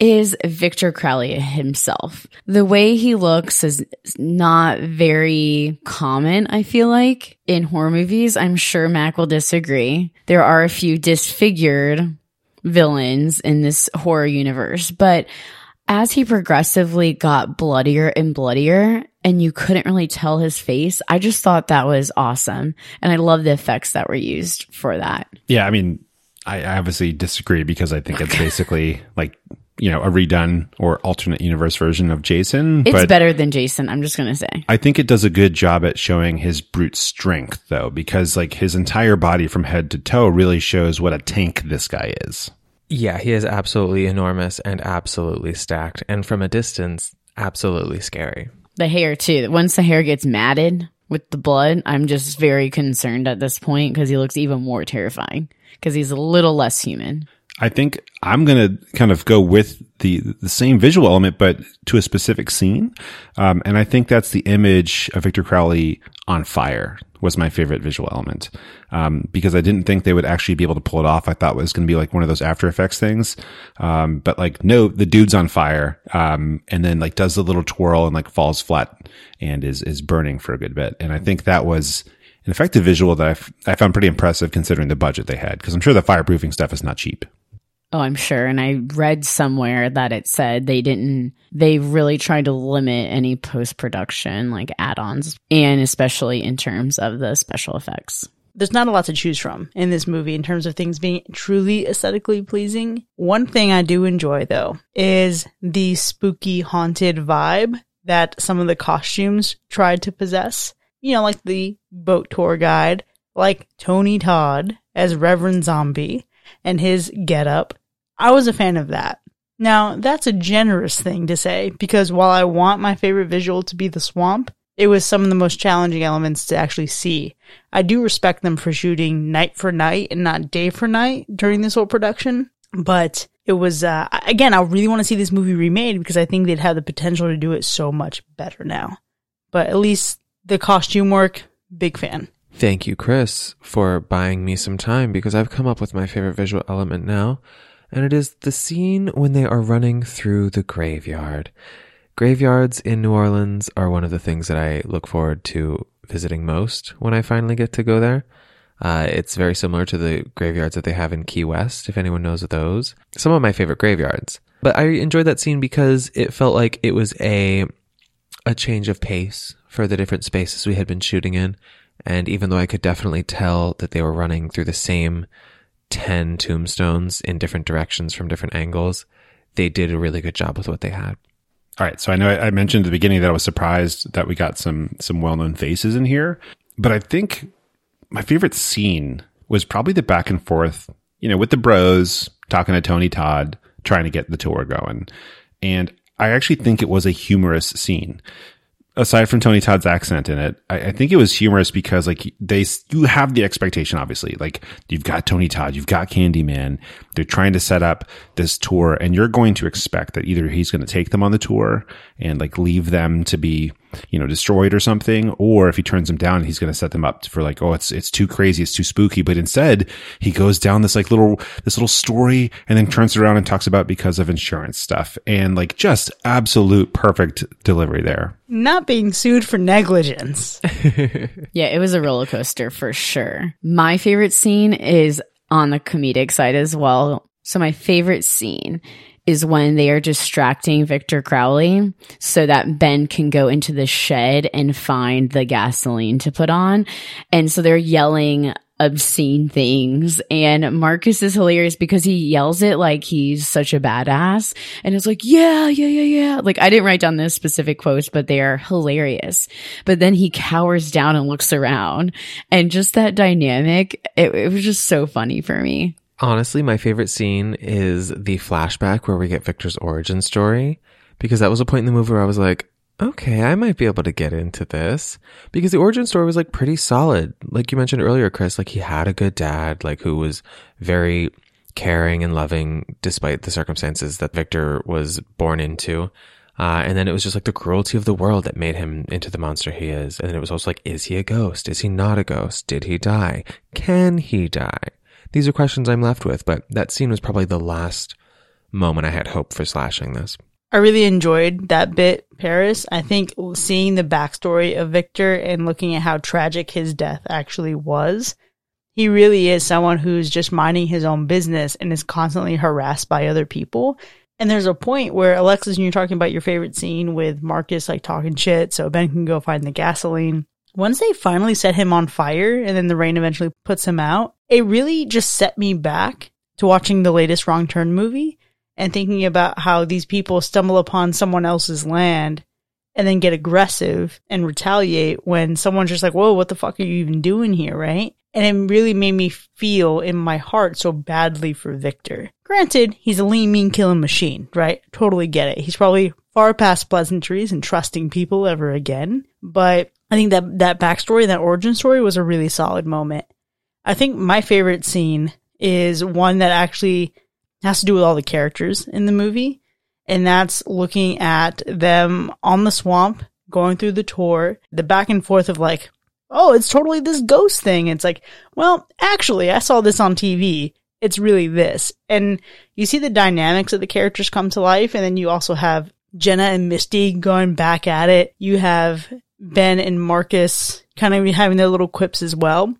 is Victor Crowley himself. The way he looks is not very common, I feel like, in horror movies. I'm sure Mac will disagree. There are a few disfigured villains in this horror universe, but as he progressively got bloodier and bloodier and you couldn't really tell his face, I just thought that was awesome. And I love the effects that were used for that. Yeah, I mean, I I obviously disagree because I think it's basically like you know a redone or alternate universe version of Jason. It's but better than Jason, I'm just going to say. I think it does a good job at showing his brute strength though, because like his entire body from head to toe really shows what a tank this guy is. Yeah, he is absolutely enormous and absolutely stacked. And from a distance, absolutely scary. The hair, too. Once the hair gets matted with the blood, I'm just very concerned at this point because he looks even more terrifying because he's a little less human. I think I'm going to kind of go with the the same visual element, but to a specific scene. Um, and I think that's the image of Victor Crowley on fire was my favorite visual element um, because I didn't think they would actually be able to pull it off. I thought it was going to be like one of those After Effects things, um, but like no, the dude's on fire, um, and then like does the little twirl and like falls flat and is is burning for a good bit. And I think that was an effective visual that I, f- I found pretty impressive considering the budget they had because I'm sure the fireproofing stuff is not cheap. Oh, I'm sure. And I read somewhere that it said they didn't, they really tried to limit any post production, like add ons, and especially in terms of the special effects. There's not a lot to choose from in this movie in terms of things being truly aesthetically pleasing. One thing I do enjoy though is the spooky haunted vibe that some of the costumes tried to possess. You know, like the boat tour guide, like Tony Todd as Reverend Zombie and his getup. I was a fan of that. Now, that's a generous thing to say because while I want my favorite visual to be the swamp, it was some of the most challenging elements to actually see. I do respect them for shooting night for night and not day for night during this whole production, but it was, uh, again, I really want to see this movie remade because I think they'd have the potential to do it so much better now. But at least the costume work, big fan. Thank you, Chris, for buying me some time because I've come up with my favorite visual element now, and it is the scene when they are running through the graveyard. Graveyards in New Orleans are one of the things that I look forward to visiting most when I finally get to go there. Uh, it's very similar to the graveyards that they have in Key West, if anyone knows of those. Some of my favorite graveyards. But I enjoyed that scene because it felt like it was a a change of pace for the different spaces we had been shooting in. And even though I could definitely tell that they were running through the same 10 tombstones in different directions from different angles, they did a really good job with what they had. All right. So I know I mentioned at the beginning that I was surprised that we got some some well known faces in here, but I think my favorite scene was probably the back and forth, you know, with the bros talking to Tony Todd, trying to get the tour going. And I actually think it was a humorous scene. Aside from Tony Todd's accent in it, I, I think it was humorous because like they, you have the expectation, obviously, like you've got Tony Todd, you've got Candyman. They're trying to set up this tour and you're going to expect that either he's going to take them on the tour and like leave them to be, you know, destroyed or something. Or if he turns them down, he's going to set them up for like, oh, it's, it's too crazy. It's too spooky. But instead he goes down this like little, this little story and then turns around and talks about because of insurance stuff and like just absolute perfect delivery there. Not being sued for negligence. Yeah, it was a roller coaster for sure. My favorite scene is on the comedic side as well. So my favorite scene is when they are distracting Victor Crowley so that Ben can go into the shed and find the gasoline to put on. And so they're yelling obscene things. And Marcus is hilarious because he yells it like he's such a badass. And it's like, yeah, yeah, yeah, yeah. Like I didn't write down this specific quotes, but they are hilarious. But then he cowers down and looks around and just that dynamic, it, it was just so funny for me. Honestly, my favorite scene is the flashback where we get Victor's origin story because that was a point in the movie where I was like, okay, I might be able to get into this because the origin story was like pretty solid. Like you mentioned earlier, Chris, like he had a good dad, like who was very caring and loving despite the circumstances that Victor was born into. Uh, and then it was just like the cruelty of the world that made him into the monster he is. And then it was also like, is he a ghost? Is he not a ghost? Did he die? Can he die? These are questions I'm left with, but that scene was probably the last moment I had hope for slashing this. I really enjoyed that bit, Paris. I think seeing the backstory of Victor and looking at how tragic his death actually was, he really is someone who's just minding his own business and is constantly harassed by other people. And there's a point where Alexis, and you're talking about your favorite scene with Marcus like talking shit, so Ben can go find the gasoline. Once they finally set him on fire and then the rain eventually puts him out, it really just set me back to watching the latest Wrong Turn movie and thinking about how these people stumble upon someone else's land and then get aggressive and retaliate when someone's just like, whoa, what the fuck are you even doing here, right? And it really made me feel in my heart so badly for Victor. Granted, he's a lean, mean killing machine, right? Totally get it. He's probably far past pleasantries and trusting people ever again. But I think that that backstory, that origin story was a really solid moment. I think my favorite scene is one that actually has to do with all the characters in the movie. And that's looking at them on the swamp, going through the tour, the back and forth of like, oh, it's totally this ghost thing. It's like, well, actually, I saw this on TV. It's really this. And you see the dynamics of the characters come to life. And then you also have Jenna and Misty going back at it. You have Ben and Marcus kind of having their little quips as well.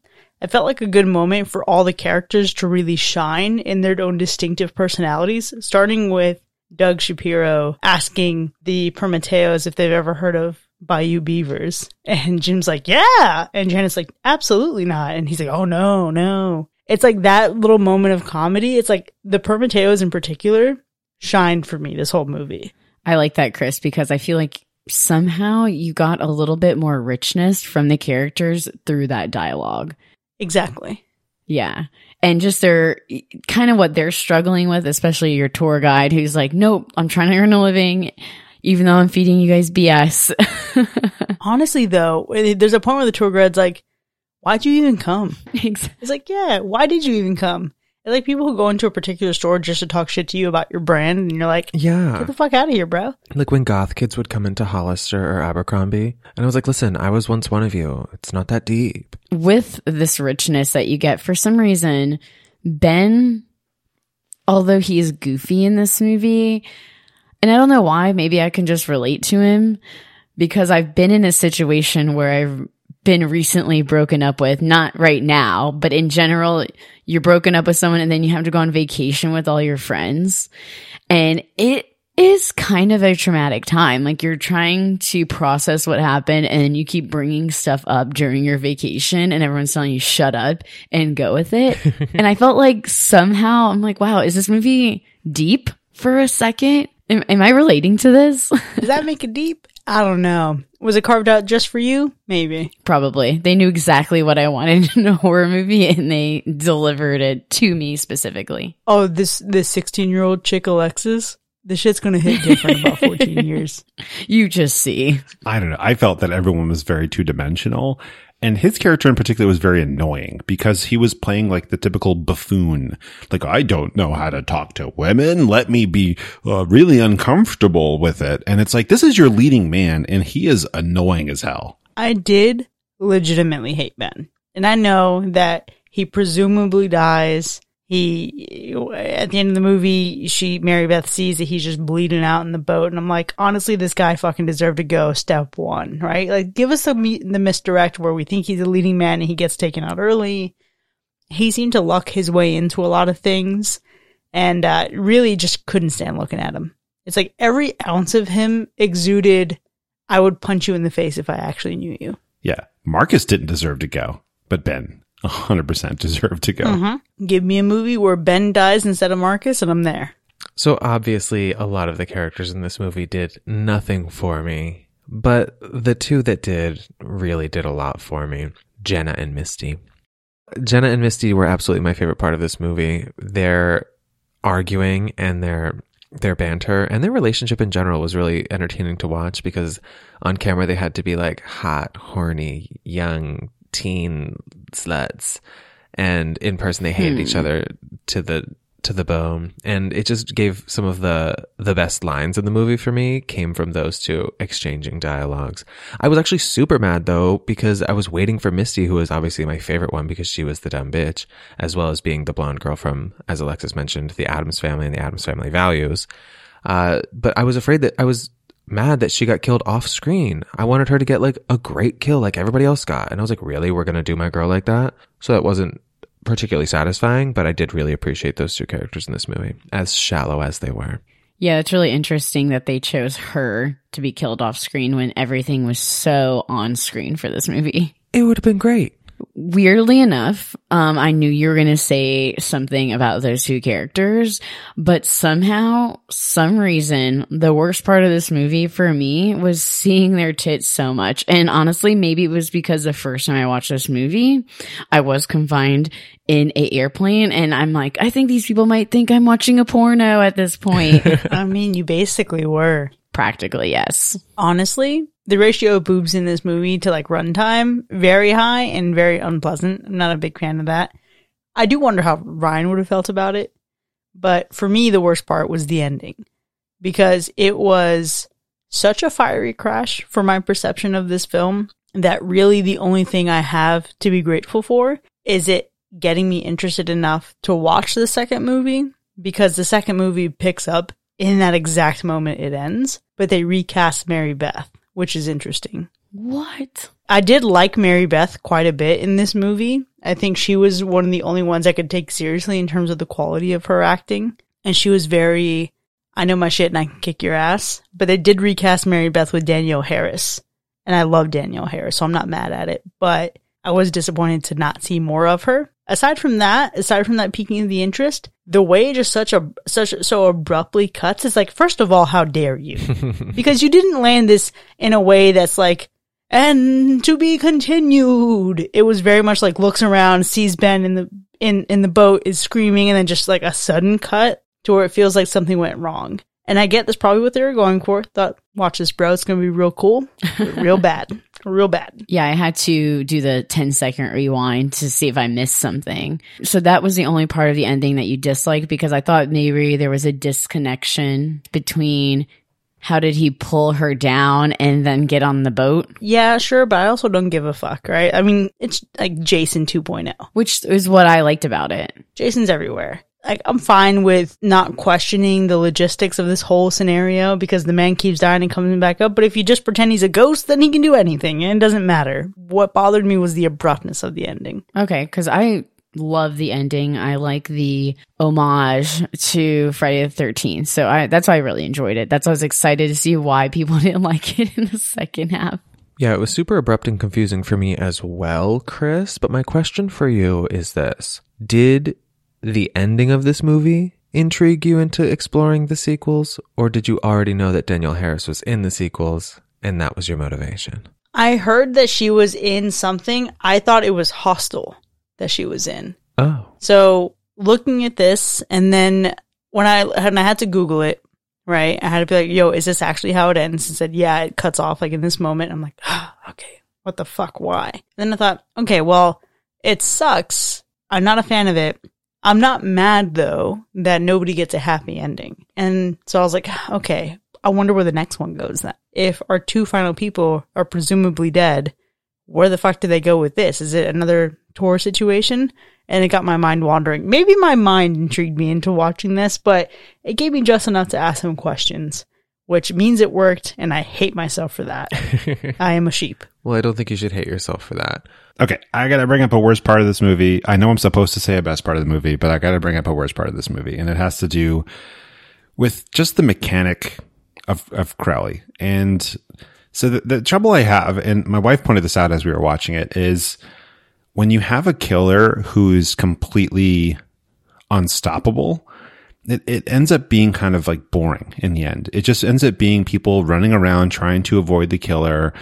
It felt like a good moment for all the characters to really shine in their own distinctive personalities, starting with Doug Shapiro asking the Permatteos if they've ever heard of Bayou Beavers. And Jim's like, yeah. And Janet's like, absolutely not. And he's like, oh no, no. It's like that little moment of comedy. It's like the Permatteos in particular shined for me this whole movie. I like that, Chris, because I feel like somehow you got a little bit more richness from the characters through that dialogue. Exactly. Yeah. And just their kind of what they're struggling with, especially your tour guide who's like, nope, I'm trying to earn a living, even though I'm feeding you guys BS. Honestly, though, there's a point where the tour guide's like, why'd you even come? It's like, yeah, why did you even come? It's like people who go into a particular store just to talk shit to you about your brand, and you're like, Yeah. get the fuck out of here, bro. Like when goth kids would come into Hollister or Abercrombie, and I was like, listen, I was once one of you. It's not that deep. With this richness that you get, for some reason, Ben, although he is goofy in this movie, and I don't know why, maybe I can just relate to him because I've been in a situation where I've been recently broken up with, not right now, but in general, you're broken up with someone and then you have to go on vacation with all your friends. And it is kind of a traumatic time. Like you're trying to process what happened and you keep bringing stuff up during your vacation and everyone's telling you shut up and go with it. and I felt like somehow I'm like, wow, is this movie deep for a second? Am, am I relating to this? Does that make it deep? I don't know. Was it carved out just for you? Maybe. Probably. They knew exactly what I wanted in a horror movie and they delivered it to me specifically. Oh, this this 16 year old chick Alexis. The shit's gonna hit different about 14 years. You just see. I don't know. I felt that everyone was very two dimensional. And his character in particular was very annoying because he was playing like the typical buffoon. Like, I don't know how to talk to women. Let me be uh, really uncomfortable with it. And it's like, this is your leading man and he is annoying as hell. I did legitimately hate Ben. And I know that he presumably dies. He, at the end of the movie, she, Mary Beth sees that he's just bleeding out in the boat. And I'm like, honestly, this guy fucking deserved to go step one, right? Like, give us the, the misdirect where we think he's a leading man and he gets taken out early. He seemed to luck his way into a lot of things and, uh, really just couldn't stand looking at him. It's like every ounce of him exuded, I would punch you in the face if I actually knew you. Yeah. Marcus didn't deserve to go, but Ben 100% deserve to go. Mm-hmm. Give me a movie where Ben dies instead of Marcus, and I'm there. So obviously, a lot of the characters in this movie did nothing for me, but the two that did really did a lot for me Jenna and Misty. Jenna and Misty were absolutely my favorite part of this movie. Their arguing and their their banter and their relationship in general was really entertaining to watch because on camera they had to be like hot, horny, young teen sluts and in person they hated each other to the to the bone. And it just gave some of the the best lines in the movie for me came from those two exchanging dialogues. I was actually super mad though because i was waiting for misty who was obviously my favorite one because she was the dumb bitch as well as being the blonde girl from as alexis mentioned the addams family and the addams family values. Uh, but i was afraid that i was mad that she got killed off screen. I wanted her to get like a great kill like everybody else got. And I was like, really? We're going to do my girl like that? So that wasn't particularly satisfying, but I did really appreciate those two characters in this movie, as shallow as they were. Yeah, it's really interesting that they chose her to be killed off screen when everything was so on screen for this movie. It would have been great. Weirdly enough, um, I knew you were going to say something about those two characters, but somehow, some reason, the worst part of this movie for me was seeing their tits so much. And honestly, maybe it was because the first time I watched this movie, I was confined in a airplane and I'm like, I think these people might think I'm watching a porno at this point. I mean, you basically were. Practically, yes. Honestly, the ratio of boobs in this movie to like runtime, very high and very unpleasant. I'm not a big fan of that. I do wonder how Ryan would have felt about it. But for me, the worst part was the ending because it was such a fiery crash for my perception of this film that really the only thing I have to be grateful for is it getting me interested enough to watch the second movie because the second movie picks up in that exact moment it ends, but they recast Mary Beth, which is interesting. What? I did like Mary Beth quite a bit in this movie. I think she was one of the only ones I could take seriously in terms of the quality of her acting. And she was very, I know my shit and I can kick your ass. But they did recast Mary Beth with Danielle Harris. And I love Danielle Harris, so I'm not mad at it. But I was disappointed to not see more of her. Aside from that, aside from that piquing the interest, the way just such a such so abruptly cuts is like, first of all, how dare you? because you didn't land this in a way that's like, and to be continued. It was very much like looks around, sees Ben in the in in the boat, is screaming, and then just like a sudden cut to where it feels like something went wrong. And I get that's probably what they were going for. Thought, watch this, bro. It's gonna be real cool, real bad, real bad. Yeah, I had to do the 10 second rewind to see if I missed something. So that was the only part of the ending that you disliked because I thought maybe there was a disconnection between how did he pull her down and then get on the boat, Yeah, sure, but I also don't give a fuck, right? I mean, it's like Jason 2.0. which is what I liked about it. Jason's everywhere. Like, I'm fine with not questioning the logistics of this whole scenario because the man keeps dying and coming back up. But if you just pretend he's a ghost, then he can do anything and it doesn't matter. What bothered me was the abruptness of the ending. Okay, because I love the ending. I like the homage to Friday the 13th. So I, that's why I really enjoyed it. That's why I was excited to see why people didn't like it in the second half. Yeah, it was super abrupt and confusing for me as well, Chris. But my question for you is this Did the ending of this movie intrigue you into exploring the sequels, or did you already know that Danielle Harris was in the sequels and that was your motivation? I heard that she was in something. I thought it was Hostel that she was in. Oh, So looking at this, and then when I when I had to Google it, right, I had to be like, "Yo, is this actually how it ends?" And said, "Yeah, it cuts off like in this moment." I'm like, ah, "Okay, what the fuck? Why?" Then I thought, "Okay, well, it sucks. I'm not a fan of it. I'm not mad though that nobody gets a happy ending." And so I was like, "Okay, I wonder where the next one goes then. If our two final people are presumably dead, where the fuck do they go with this? Is it another tour situation? And it got my mind wandering. Maybe my mind intrigued me into watching this, but it gave me just enough to ask some questions, which means it worked, and I hate myself for that. I am a sheep. well, I don't think you should hate yourself for that. Okay, I gotta bring up a worst part of this movie. I know I'm supposed to say a best part of the movie, but I gotta bring up a worst part of this movie, and it has to do with just the mechanic of of Crowley. And so the, the trouble I have, and my wife pointed this out as we were watching it, is when you have a killer who's completely unstoppable, it, it ends up being kind of like boring in the end. It just ends up being people running around trying to avoid the killer.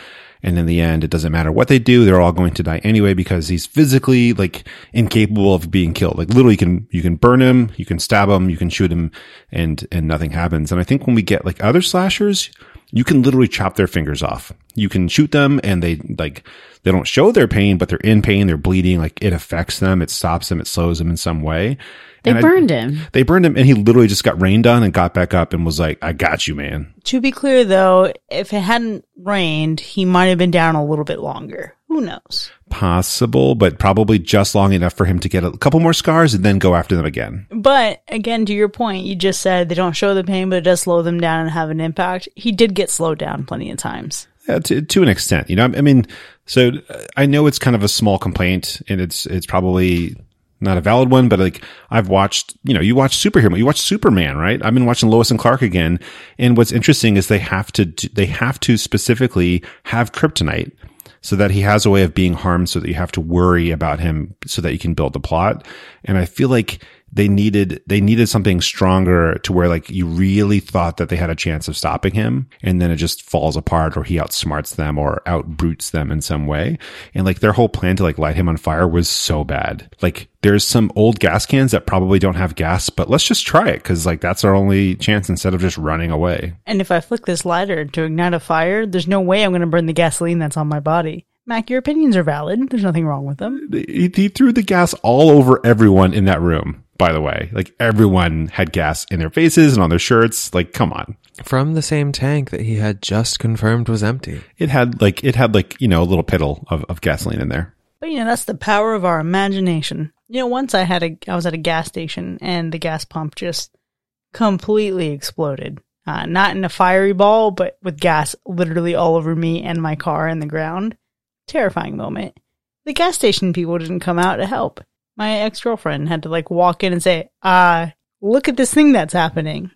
And in the end, it doesn't matter what they do. They're all going to die anyway because he's physically like incapable of being killed. Like literally you can, you can burn him, you can stab him, you can shoot him and, and nothing happens. And I think when we get like other slashers, you can literally chop their fingers off. You can shoot them and they like, they don't show their pain, but they're in pain. They're bleeding. Like it affects them. It stops them. It slows them in some way. They And I- burned him. they burned him and he literally just got rained on and got back up and was like, I got you, man. To be clear though, if it hadn't rained, he might have been down a little bit longer. Who knows? Possible, but probably just long enough for him to get a couple more scars and then go after them again. But again, to your point, you just said they don't show the pain, but it does slow them down and have an impact. He did get slowed down plenty of times. Yeah, to, to an extent, you know, I mean, so uh, I know it's kind of a small complaint and it's, it's probably not a valid one, but like I've watched, you know, you watch superhero, you watch Superman, right? I've been watching Lois and Clark again. And what's interesting is they have to, they have to specifically have kryptonite so that he has a way of being harmed so that you have to worry about him so that you can build the plot. And I feel like they needed, they needed something stronger to where like you really thought that they had a chance of stopping him. And then it just falls apart or he outsmarts them or outbrutes them in some way. And like their whole plan to like light him on fire was so bad. Like there's some old gas cans that probably don't have gas, but let's just try it. Cause like that's our only chance instead of just running away. And if I flick this lighter to ignite a fire, there's no way I'm going to burn the gasoline that's on my body. Mac, your opinions are valid. There's nothing wrong with them. he, he threw the gas all over everyone in that room by the way like everyone had gas in their faces and on their shirts like come on From the same tank that he had just confirmed was empty. it had like it had like you know a little piddle of, of gasoline in there But you know, that's the power of our imagination. You know, once I had a, I was at a gas station and the gas pump just completely exploded. Uh, not in a fiery ball, but with gas literally all over me and my car and the ground. Terrifying moment. The gas station people didn't come out to help. My ex-girlfriend had to like walk in and say, uh, look at this thing that's happening.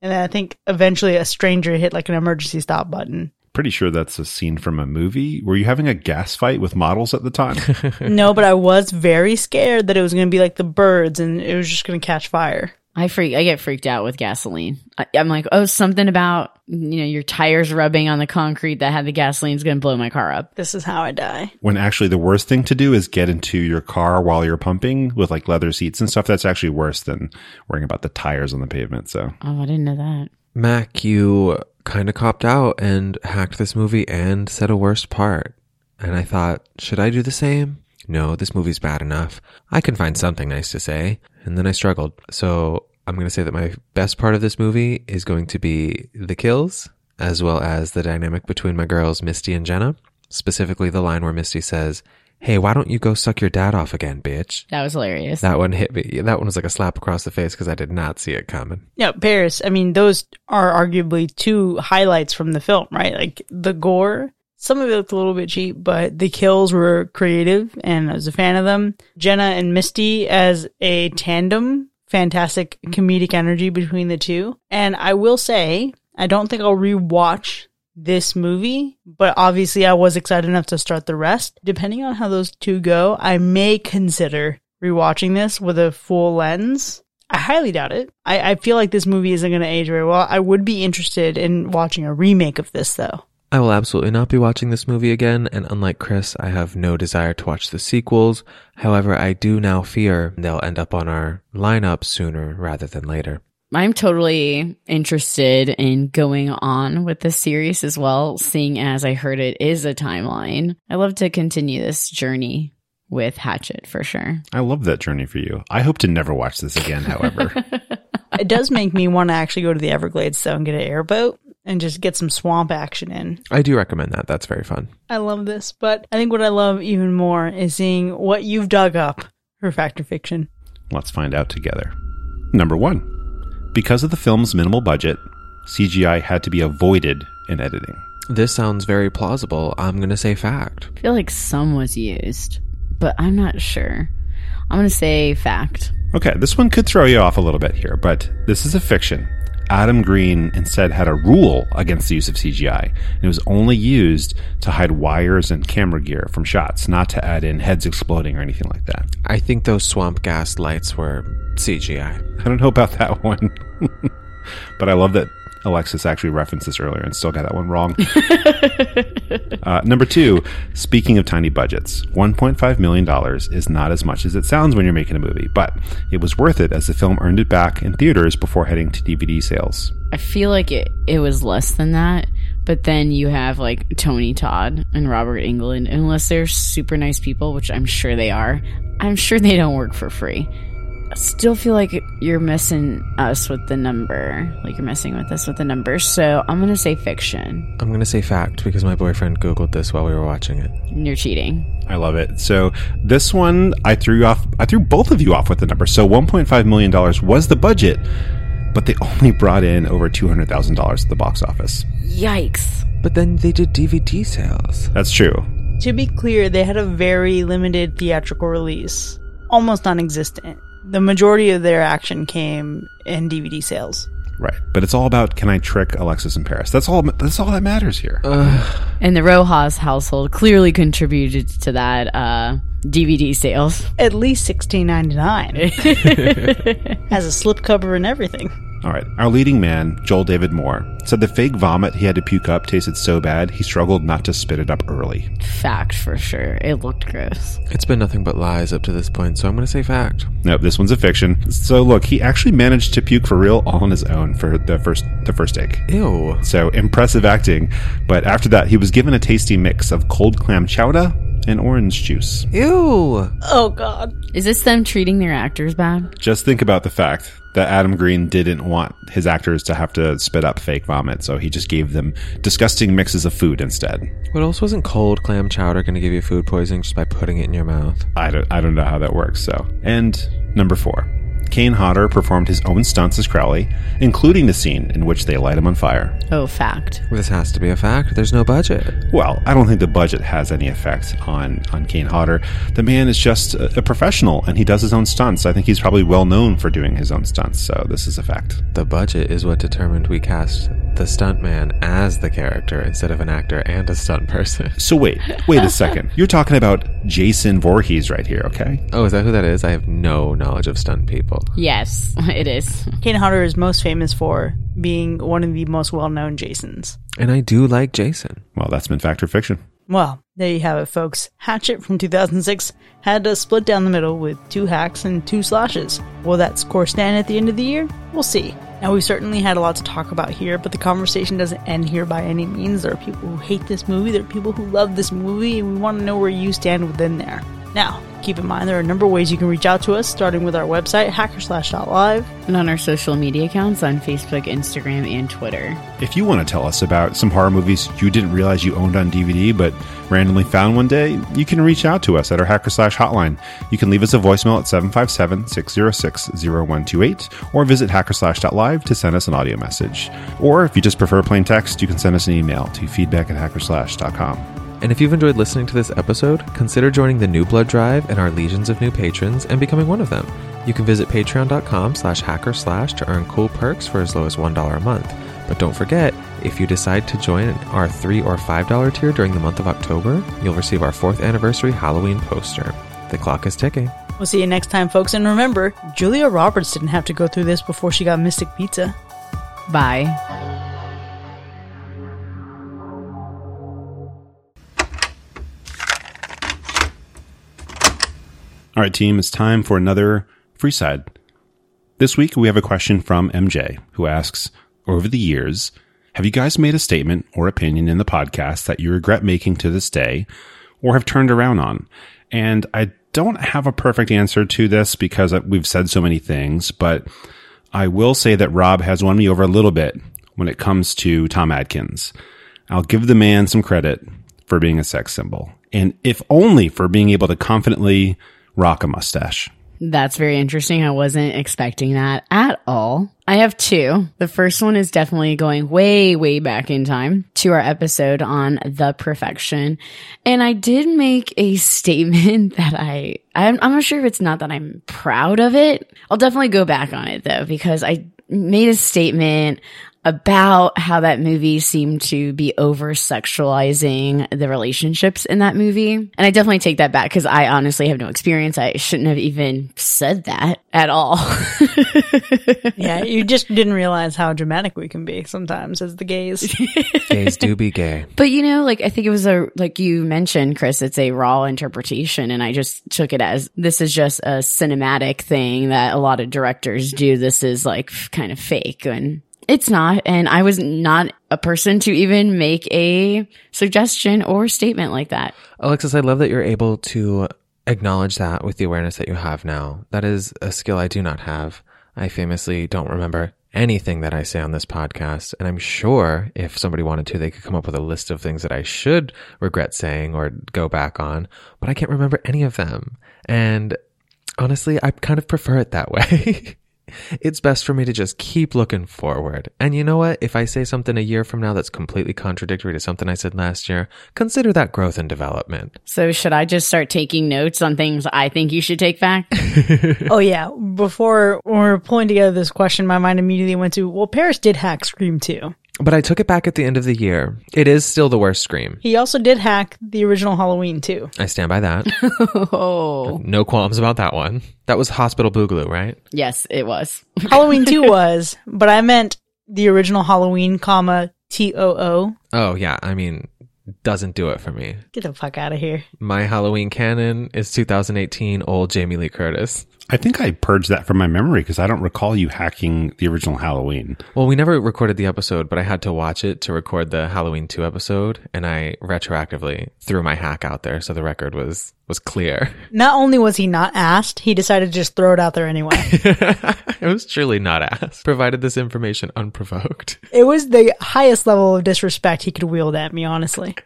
And then I think eventually a stranger hit like an emergency stop button. pretty sure that's a scene from a movie were you having a gas fight with models at the time no, but I was very scared that it was going to be like the birds and it was just going to catch fire. I freak. I get freaked out with gasoline. I, I'm like, oh, something about you know your tires rubbing on the concrete that had the gasoline is going to blow my car up. This is how I die. when actually the worst thing to do is get into your car while you're pumping with like leather seats and stuff that's actually worse than worrying about the tires on the pavement so Oh, I didn't know that. Mac, you kind of copped out and hacked this movie and said a worst part. And I thought, should I do the same? No, this movie's bad enough. I can find something nice to say. And then I struggled. So I'm going to say that my best part of this movie is going to be the kills, as well as the dynamic between my girls, Misty and Jenna. Specifically, the line where Misty says, Hey, why don't you go suck your dad off again, bitch? That was hilarious. That one hit me. That one was like a slap across the face because I did not see it coming. Yeah, Paris. I mean, those are arguably two highlights from the film, right? Like the gore. Some of it looked a little bit cheap, but the kills were creative and I was a fan of them. Jenna and Misty as a tandem, fantastic comedic energy between the two. And I will say, I don't think I'll rewatch this movie, but obviously I was excited enough to start the rest. Depending on how those two go, I may consider rewatching this with a full lens. I highly doubt it. I, I feel like this movie isn't going to age very well. I would be interested in watching a remake of this, though. I will absolutely not be watching this movie again, and unlike Chris, I have no desire to watch the sequels. However, I do now fear they'll end up on our lineup sooner rather than later. I'm totally interested in going on with this series as well, seeing as I heard it is a timeline. I love to continue this journey with Hatchet for sure. I love that journey for you. I hope to never watch this again, however. It does make me want to actually go to the Everglades, though, and get an airboat and just get some swamp action in. I do recommend that. That's very fun. I love this, but I think what I love even more is seeing what you've dug up for Factor Fiction. Let's find out together. Number one. Because of the film's minimal budget, CGI had to be avoided in editing. This sounds very plausible. I'm going to say fact. I feel like some was used, but I'm not sure. I'm going to say fact. Okay, this one could throw you off a little bit here, but this is a fiction. Adam Green instead had a rule against the use of CGI. And it was only used to hide wires and camera gear from shots, not to add in heads exploding or anything like that. I think those swamp gas lights were CGI. I don't know about that one. but I love that Alexis actually referenced this earlier and still got that one wrong. uh, number two, speaking of tiny budgets, $1.5 million is not as much as it sounds when you're making a movie, but it was worth it as the film earned it back in theaters before heading to DVD sales. I feel like it, it was less than that, but then you have like Tony Todd and Robert Englund, unless they're super nice people, which I'm sure they are. I'm sure they don't work for free. I still feel like you're missing us with the number. Like you're messing with us with the number. So I'm going to say fiction. I'm going to say fact because my boyfriend Googled this while we were watching it. And you're cheating. I love it. So this one, I threw you off. I threw both of you off with the number. So 1.5 million dollars was the budget, but they only brought in over two hundred thousand dollars at the box office. Yikes. But then they did DVD sales. That's true. To be clear, they had a very limited theatrical release, almost non existent. The majority of their action came in DVD sales. Right. But it's all about can I trick Alexis in Paris? That's all. That's all that matters here. And the Rojas household clearly contributed to that uh, DVD sales. At least sixteen ninety nine. Has a slipcover and everything. All right. Our leading man, Joel David Moore, said the fake vomit he had to puke up tasted so bad he struggled not to spit it up early. Fact for sure. It looked gross. It's been nothing but lies up to this point, so I'm going to say fact. Nope, this one's a fiction. So look, he actually managed to puke for real all on his own for the first the first take. Ew. So impressive acting. But after that, he was given a tasty mix of cold clam chowder and orange juice. Ew. Oh god. Is this them treating their actors bad? Just think about the fact that Adam Green didn't want his actors to have to spit up fake vomit, so he just gave them disgusting mixes of food instead. What else wasn't cold clam chowder going to give you food poisoning just by putting it in your mouth? I don't, I don't know how that works. So, and number four, Kane Hodder performed his own stunts as Crowley, including the scene in which they light him on fire. Oh, fact. This has to be a fact. There's no budget. Well, I don't think the budget has any effect on on Kane Hodder. The man is just a, a professional, and he does his own stunts. I think he's probably well known for doing his own stunts. So this is a fact. The budget is what determined we cast the stuntman as the character instead of an actor and a stunt person. So wait, wait a second. You're talking about Jason Voorhees right here, okay? Oh, is that who that is? I have no knowledge of stunt people. Yes, it is. Kane Hodder is most famous for being one of the most well known Jasons. And I do like Jason. Well, that's been fact or fiction. Well, there you have it, folks. Hatchet from 2006 had a split down the middle with two hacks and two slashes. Will that score stand at the end of the year? We'll see. Now, we certainly had a lot to talk about here, but the conversation doesn't end here by any means. There are people who hate this movie, there are people who love this movie, and we want to know where you stand within there. Now, keep in mind there are a number of ways you can reach out to us, starting with our website, hackerslash.live. And on our social media accounts on Facebook, Instagram, and Twitter. If you want to tell us about some horror movies you didn't realize you owned on DVD but randomly found one day, you can reach out to us at our Hacker Slash hotline. You can leave us a voicemail at 757 606 0128 or visit hackerslash.live to send us an audio message. Or if you just prefer plain text, you can send us an email to feedback at hackerslash.com. And if you've enjoyed listening to this episode, consider joining the New Blood Drive and our legions of new patrons and becoming one of them. You can visit patreon.com slash hacker slash to earn cool perks for as low as $1 a month. But don't forget, if you decide to join our 3 or $5 tier during the month of October, you'll receive our 4th anniversary Halloween poster. The clock is ticking. We'll see you next time, folks. And remember, Julia Roberts didn't have to go through this before she got Mystic Pizza. Bye. All right, team, it's time for another free side. This week we have a question from MJ who asks Over the years, have you guys made a statement or opinion in the podcast that you regret making to this day or have turned around on? And I don't have a perfect answer to this because we've said so many things, but I will say that Rob has won me over a little bit when it comes to Tom Atkins. I'll give the man some credit for being a sex symbol, and if only for being able to confidently rock a mustache. That's very interesting. I wasn't expecting that at all. I have two. The first one is definitely going way, way back in time to our episode on the perfection. And I did make a statement that I, I'm, I'm not sure if it's not that I'm proud of it. I'll definitely go back on it though, because I, made a statement about how that movie seemed to be over sexualizing the relationships in that movie. And I definitely take that back because I honestly have no experience. I shouldn't have even said that at all. Yeah, you just didn't realize how dramatic we can be sometimes as the gays. Gays do be gay. But you know, like I think it was a like you mentioned, Chris, it's a raw interpretation and I just took it as this is just a cinematic thing that a lot of directors do. This is like kind of fake and it's not. And I was not a person to even make a suggestion or statement like that. Alexis, I love that you're able to acknowledge that with the awareness that you have now. That is a skill I do not have. I famously don't remember anything that I say on this podcast. And I'm sure if somebody wanted to, they could come up with a list of things that I should regret saying or go back on, but I can't remember any of them. And honestly, I kind of prefer it that way. It's best for me to just keep looking forward. And you know what? If I say something a year from now that's completely contradictory to something I said last year, consider that growth and development. So should I just start taking notes on things I think you should take back? oh yeah, before when we are pulling together this question, my mind immediately went to, well, Paris did hack Scream too. But I took it back at the end of the year. It is still the worst scream. He also did hack the original Halloween too. I stand by that. oh, No qualms about that one. That was Hospital Boogaloo, right? yes, it was. Halloween 2 was, but I meant the original Halloween, comma, T-O-O. Oh, yeah. I mean, doesn't do it for me. Get the fuck out of here. My Halloween canon is 2018 old Jamie Lee Curtis. I think I purged that from my memory because I don't recall you hacking the original Halloween. Well, we never recorded the episode, but I had to watch it to record the Halloween 2 episode, and I retroactively threw my hack out there so the record was was clear. Not only was he not asked, he decided to just throw it out there anyway. it was truly not asked. Provided this information unprovoked. it was the highest level of disrespect he could wield at me, honestly.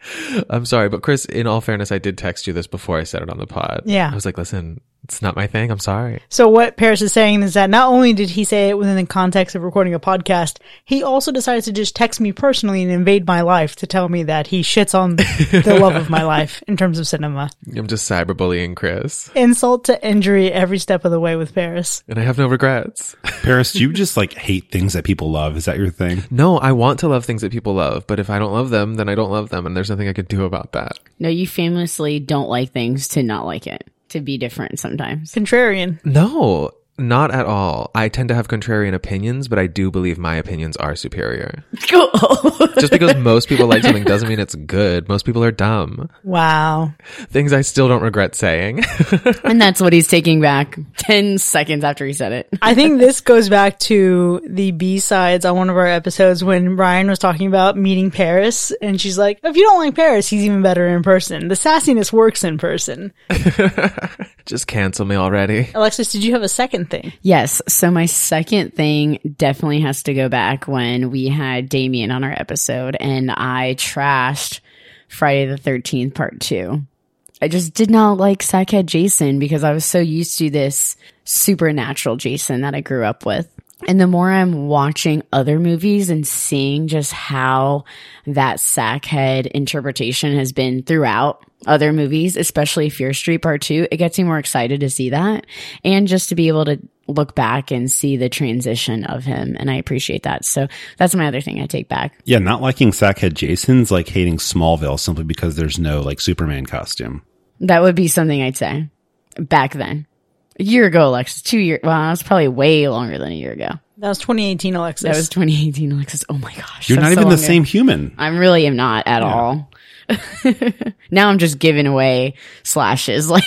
I'm sorry, but Chris, in all fairness, I did text you this before I said it on the pod. Yeah. I was like, listen, it's not my thing. I'm sorry. So what Paris is saying is that not only did he say it within the context of recording a podcast, he also decided to just text me personally and invade my life to tell me that he shits on the love of my life in terms of cinema. I'm just cyberbullying Chris, Insult to injury every step of the way with Paris. and I have no regrets. Paris, do you just like hate things that people love? Is that your thing? No, I want to love things that people love, but if I don't love them, then I don't love them, and there's nothing I could do about that. No, you famously don't like things to not like it, to be different sometimes. Contrarian. No, not at all. I tend to have contrarian opinions, but I do believe my opinions are superior. Cool. Just because most people like something doesn't mean it's good. Most people are dumb. Wow. Things I still don't regret saying. and that's what he's taking back 10 seconds after he said it. I think this goes back to the B sides on one of our episodes when Ryan was talking about meeting Paris, and she's like, "If you don't like Paris, he's even better in person. The sassiness works in person." Just cancel me already. Alexis, did you have a second thing? Yes. So my second thing definitely has to go back when we had Damien on our episode and I trashed Friday the 13th part two. I just did not like Sackhead Jason because I was so used to this supernatural Jason that I grew up with. And the more I'm watching other movies and seeing just how that sackhead interpretation has been throughout other movies, especially Fear Street Part 2, it gets me more excited to see that and just to be able to look back and see the transition of him. And I appreciate that. So that's my other thing I take back. Yeah, not liking Sackhead Jason's like hating Smallville simply because there's no like Superman costume. That would be something I'd say back then. A year ago, Alexis, two years. Well, that's probably way longer than a year ago. That was 2018, Alexis. That was 2018, Alexis. Oh my gosh. You're that's not so even the long ago. same human. I really am not at all. now I'm just giving away slashes like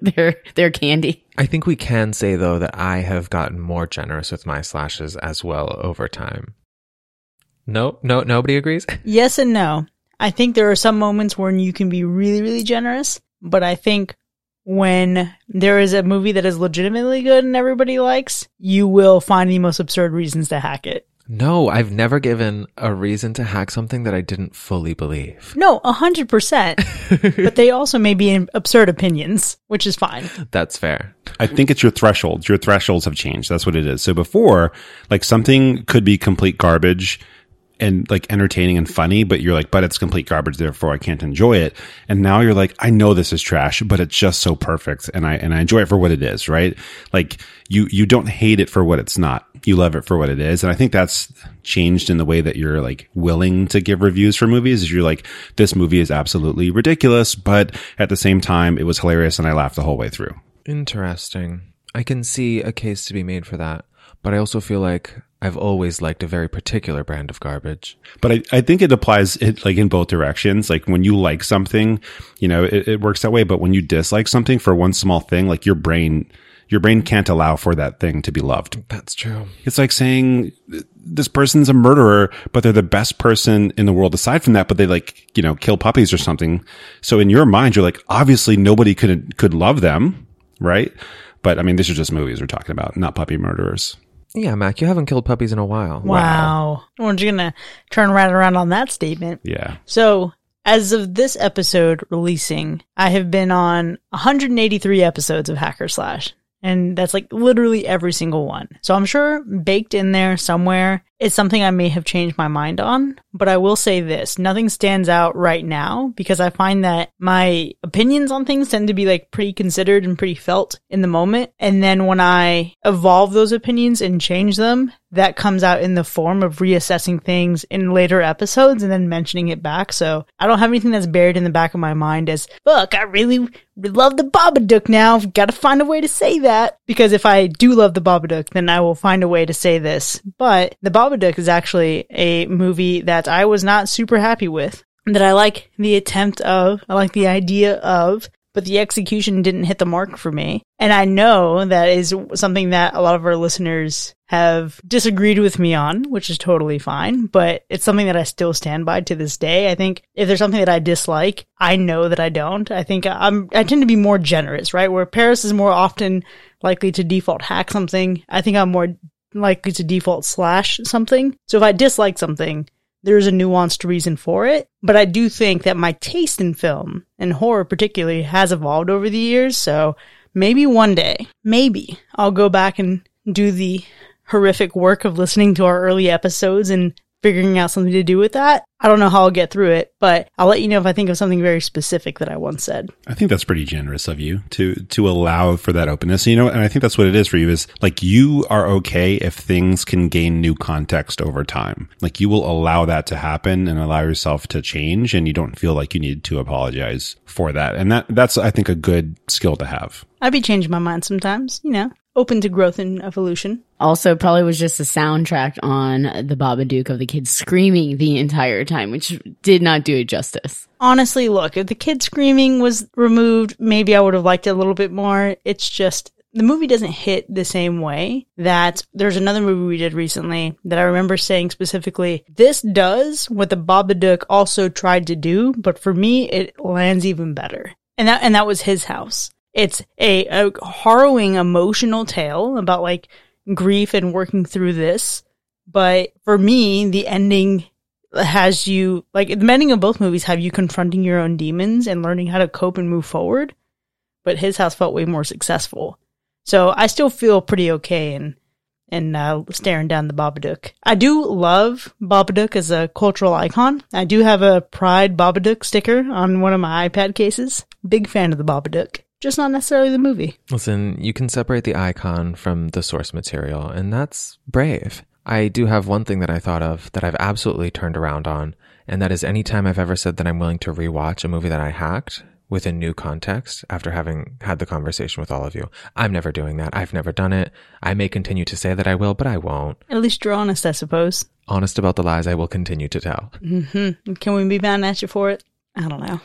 they're they're candy. I think we can say though that I have gotten more generous with my slashes as well over time. No, no, nobody agrees. yes and no. I think there are some moments when you can be really, really generous, but I think when there is a movie that is legitimately good and everybody likes, you will find the most absurd reasons to hack it. No, I've never given a reason to hack something that I didn't fully believe. No, a hundred percent. But they also may be in absurd opinions, which is fine. That's fair. I think it's your thresholds. Your thresholds have changed. That's what it is. So before, like something could be complete garbage and like entertaining and funny, but you're like, but it's complete garbage, therefore I can't enjoy it. And now you're like, I know this is trash, but it's just so perfect, and I and I enjoy it for what it is, right? Like you you don't hate it for what it's not, you love it for what it is, and I think that's changed in the way that you're like willing to give reviews for movies. Is you're like, this movie is absolutely ridiculous, but at the same time, it was hilarious, and I laughed the whole way through. Interesting. I can see a case to be made for that, but I also feel like I've always liked a very particular brand of garbage. But I, I think it applies it like in both directions. Like when you like something, you know, it, it works that way. But when you dislike something for one small thing, like your brain, your brain can't allow for that thing to be loved. That's true. It's like saying this person's a murderer, but they're the best person in the world aside from that, but they like, you know, kill puppies or something. So in your mind, you're like, obviously nobody could, could love them, right? But I mean, these are just movies we're talking about, not puppy murderers. Yeah, Mac, you haven't killed puppies in a while. Wow. We're just going to turn right around on that statement. Yeah. So, as of this episode releasing, I have been on 183 episodes of Hacker Slash. And that's like literally every single one. So I'm sure baked in there somewhere is something I may have changed my mind on. But I will say this nothing stands out right now because I find that my opinions on things tend to be like pretty considered and pretty felt in the moment. And then when I evolve those opinions and change them, that comes out in the form of reassessing things in later episodes and then mentioning it back. So I don't have anything that's buried in the back of my mind as, look, I really love the Babadook now. I've Got to find a way to say that. Because if I do love the Babadook, then I will find a way to say this. But the Babadook is actually a movie that I was not super happy with. That I like the attempt of, I like the idea of, but the execution didn't hit the mark for me. And I know that is something that a lot of our listeners have disagreed with me on, which is totally fine, but it's something that I still stand by to this day. I think if there's something that I dislike, I know that I don't. I think I'm, I tend to be more generous, right? Where Paris is more often likely to default hack something. I think I'm more likely a default slash something. So if I dislike something, there's a nuanced reason for it. But I do think that my taste in film and horror particularly has evolved over the years. So maybe one day, maybe I'll go back and do the horrific work of listening to our early episodes and figuring out something to do with that. I don't know how I'll get through it, but I'll let you know if I think of something very specific that I once said. I think that's pretty generous of you to to allow for that openness. You know, and I think that's what it is for you is like you are okay if things can gain new context over time. Like you will allow that to happen and allow yourself to change and you don't feel like you need to apologize for that. And that that's I think a good skill to have. I'd be changing my mind sometimes, you know open to growth and evolution. Also, probably was just a soundtrack on the Babadook of the kids screaming the entire time, which did not do it justice. Honestly, look, if the kid screaming was removed, maybe I would have liked it a little bit more. It's just the movie doesn't hit the same way that there's another movie we did recently that I remember saying specifically, this does what the Babadook also tried to do, but for me, it lands even better. And that, and that was his house. It's a, a harrowing emotional tale about like grief and working through this. But for me, the ending has you like the ending of both movies have you confronting your own demons and learning how to cope and move forward. But his house felt way more successful. So I still feel pretty okay and and uh, staring down the Babadook. I do love Babadook as a cultural icon. I do have a Pride Babadook sticker on one of my iPad cases. Big fan of the Babadook just not necessarily the movie. Listen, you can separate the icon from the source material, and that's brave. I do have one thing that I thought of that I've absolutely turned around on, and that is anytime I've ever said that I'm willing to rewatch a movie that I hacked with a new context after having had the conversation with all of you. I'm never doing that. I've never done it. I may continue to say that I will, but I won't. At least you're honest, I suppose. Honest about the lies I will continue to tell. Mm-hmm. Can we be mad at you for it? I don't know.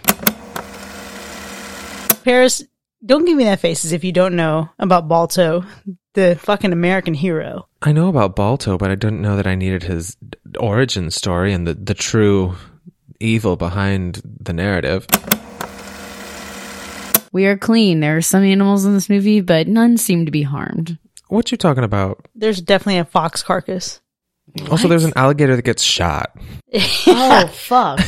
Paris, don't give me that face as if you don't know about Balto, the fucking American hero. I know about Balto, but I didn't know that I needed his origin story and the, the true evil behind the narrative. We are clean. There are some animals in this movie, but none seem to be harmed. What you talking about? There's definitely a fox carcass. Also, there's an alligator that gets shot. Oh fuck,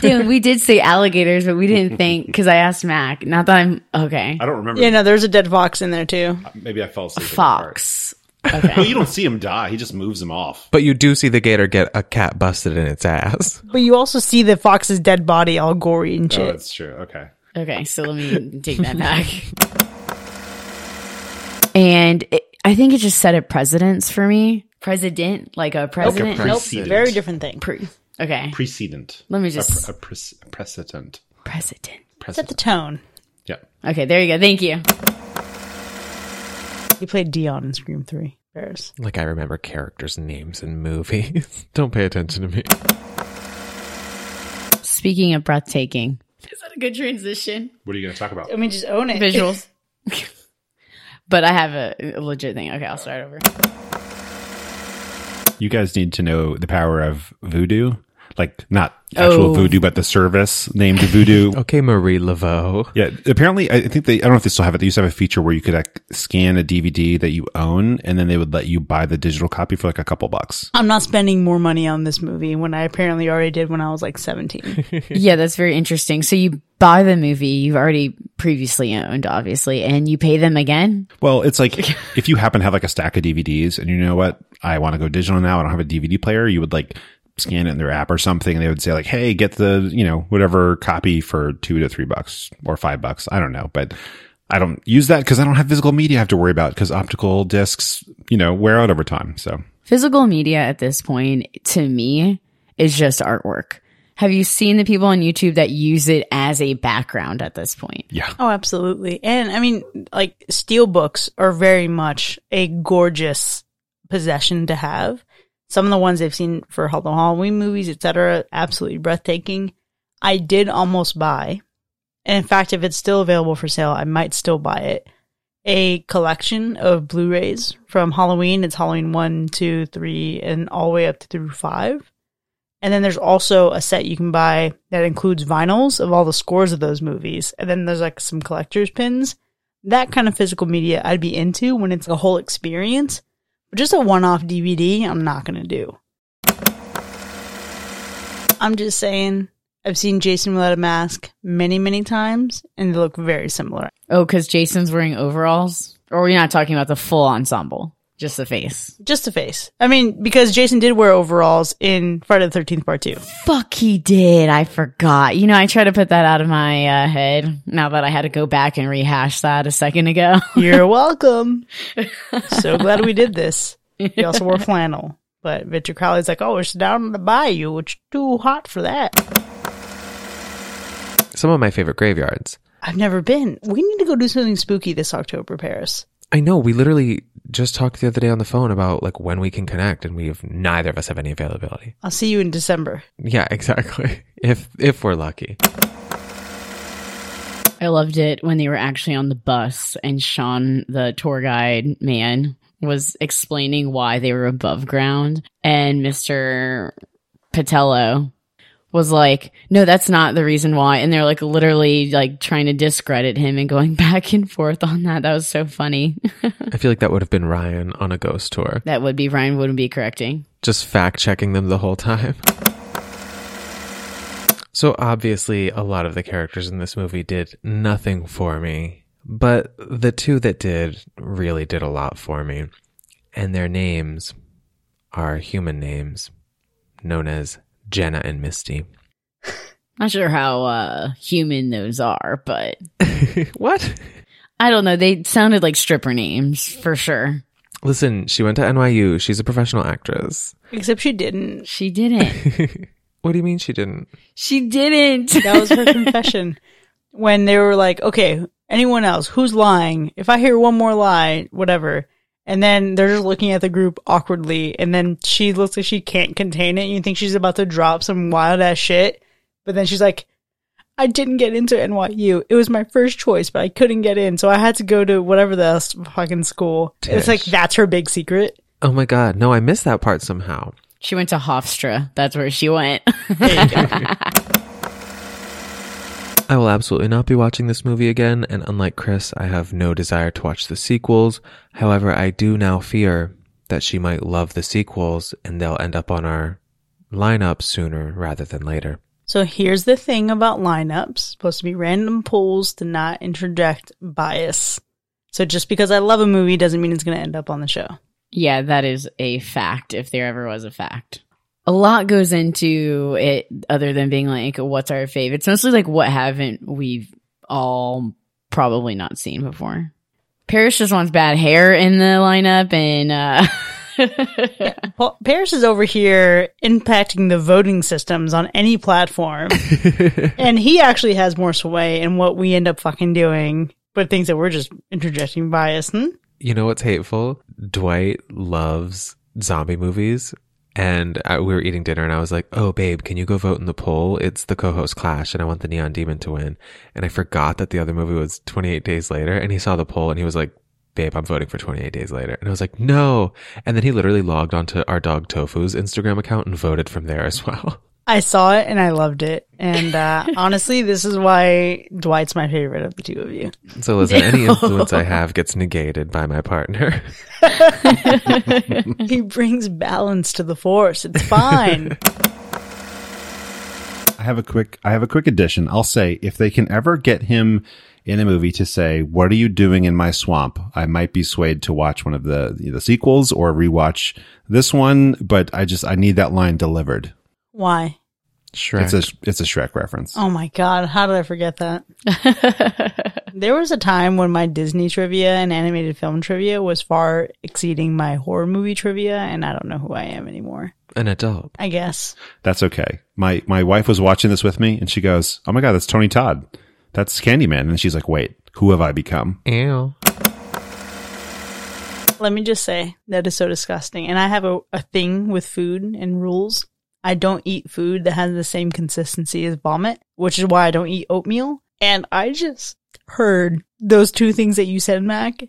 dude! We did say alligators, but we didn't think because I asked Mac. Not that I'm okay. I don't remember. Yeah, no, there's a dead fox in there too. Uh, maybe I fell asleep. Fox. Well, you don't see him die. He just moves him off. But you do see the gator get a cat busted in its ass. But you also see the fox's dead body all gory and shit. Oh, shit. that's true. Okay. okay, so let me take that back. And it, I think it just set a precedence for me. President, like a president. Nope. nope, very different thing. Pre- okay. Precedent. Let me A, just pre- a, pre- a precedent. president. Set the tone. Yeah. Okay, there you go. Thank you. He played Dion in Scream 3. Paris. Like I remember characters' names in movies. Don't pay attention to me. Speaking of breathtaking, is that a good transition? What are you going to talk about? I mean, just own it. Visuals. but I have a, a legit thing. Okay, I'll start over. You guys need to know the power of voodoo. Like, not actual Oh. voodoo, but the service named Vudu. Okay, Marie Laveau. Yeah, apparently, I think they, I don't know if they still have it. They used to have a feature where you could like, scan a DVD that you own and then they would let you buy the digital copy for like a couple bucks. I'm not spending more money on this movie when I apparently already did when I was like 17. yeah, that's very interesting. So you buy the movie you've already previously owned, obviously, and you pay them again. Well, it's like if you happen to have like a stack of DVDs and you know what, I want to go digital now. I don't have a DVD player. You would like scan it in their app or something. And they would say like, Hey, get the, you know, whatever copy for two to three bucks or five bucks. I don't know, but I don't use that because I don't have physical media I have to worry about because optical discs, you know, wear out over time. So Physical media at this point, to me, is just artwork. Have you seen the people on YouTube that use it as a background at this point? yeah. oh, absolutely. And I mean, like, steel books are very much a gorgeous possession to have. Some of the ones they've seen for Hall- Halloween movies, etc., absolutely breathtaking. I did almost buy, and in fact, if it's still available for sale, I might still buy it. A collection of Blu-rays from Halloween. It's Halloween one, two, three, and all the way up to through five. And then there's also a set you can buy that includes vinyls of all the scores of those movies. And then there's like some collector's pins. That kind of physical media I'd be into when it's a whole experience. Just a one off DVD, I'm not going to do. I'm just saying, I've seen Jason without a mask many, many times, and they look very similar. Oh, because Jason's wearing overalls? Or are we're not talking about the full ensemble, just the face. Just the face. I mean, because Jason did wear overalls in Friday the 13th Part 2. Fuck, he did. I forgot. You know, I try to put that out of my uh, head now that I had to go back and rehash that a second ago. You're welcome. so glad we did this. He also wore flannel. But Victor Crowley's like, oh, it's down in the bayou. It's too hot for that. Some of my favorite graveyards. I've never been. We need to go do something spooky this October, Paris. I know we literally just talked the other day on the phone about like when we can connect and we have neither of us have any availability. I'll see you in December. Yeah, exactly. If if we're lucky. I loved it when they were actually on the bus and Sean, the tour guide man, was explaining why they were above ground. And Mr. Permatteo was like, no, that's not the reason why. And they're like literally like trying to discredit him and going back and forth on that. That was so funny. I feel like that would have been Ryan on a ghost tour. that would be Ryan wouldn't be correcting. Just fact checking them the whole time. So obviously a lot of the characters in this movie did nothing for me, but the two that did really did a lot for me. And their names are human names known as Jenna and Misty. Not sure how uh, human those are, but what? I don't know. They sounded like stripper names for sure. Listen, she went to NYU. She's a professional actress. Except she didn't. She didn't. What do you mean she didn't? she didn't. That was her confession. When they were like, okay, anyone else, who's lying? If I hear one more lie, whatever. And then they're just looking at the group awkwardly. And then she looks like she can't contain it. You think she's about to drop some wild ass shit. But then she's like, I didn't get into NYU. It was my first choice, but I couldn't get in. So I had to go to whatever the else fucking school. It's like, that's her big secret. Oh my god, no, I missed that part somehow. She went to Hofstra. That's where she went. There you go. I will absolutely not be watching this movie again, and unlike Chris, I have no desire to watch the sequels. However, I do now fear that she might love the sequels and they'll end up on our lineup sooner rather than later. So here's the thing about lineups. Supposed to be random polls to not interject bias. So just because I love a movie doesn't mean it's going to end up on the show. Yeah, that is a fact if there ever was a fact. A lot goes into it other than being like, what's our fave? It's mostly like, what haven't we all probably not seen before? Paris just wants bad hair in the lineup and, uh, Paul, Paris is over here impacting the voting systems on any platform. and he actually has more sway in what we end up fucking doing, but things that we're just interjecting bias. Hmm? You know what's hateful? Dwight loves zombie movies. And I, we were eating dinner and I was like, Oh, babe, can you go vote in the poll? It's the co-host clash and I want the neon demon to win. And I forgot that the other movie was 28 days later and he saw the poll and he was like, babe, I'm voting for 28 days later. And I was like, no. And then he literally logged onto our dog Tofu's Instagram account and voted from there as well. I saw it and I loved it. And uh, honestly, this is why Dwight's my favorite of the two of you. So listen, any influence I have gets negated by my partner. he brings balance to the force. It's fine. I have a quick I have a quick addition. I'll say if they can ever get him in a movie to say, "What are you doing in my swamp?" I might be swayed to watch one of the the sequels or rewatch this one, but I just I need that line delivered. Why? Shrek. It's a it's a Shrek reference. Oh my god, how did I forget that? there was a time when my Disney trivia and animated film trivia was far exceeding my horror movie trivia, and I don't know who I am anymore. An adult. I guess. That's okay. My my wife was watching this with me and she goes, "Oh my god, that's Tony Todd. That's Candyman." And she's like, "Wait, who have I become?" Ew. Let me just say that is so disgusting. And I have a, a thing with food and rules. I don't eat food that has the same consistency as vomit, which is why I don't eat oatmeal. And I just heard those two things that you said, Mac.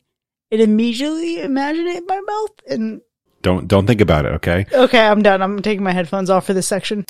It immediately imagined it in my mouth. And Don't don't think about it, okay? okay, I'm done. I'm taking my headphones off for this section.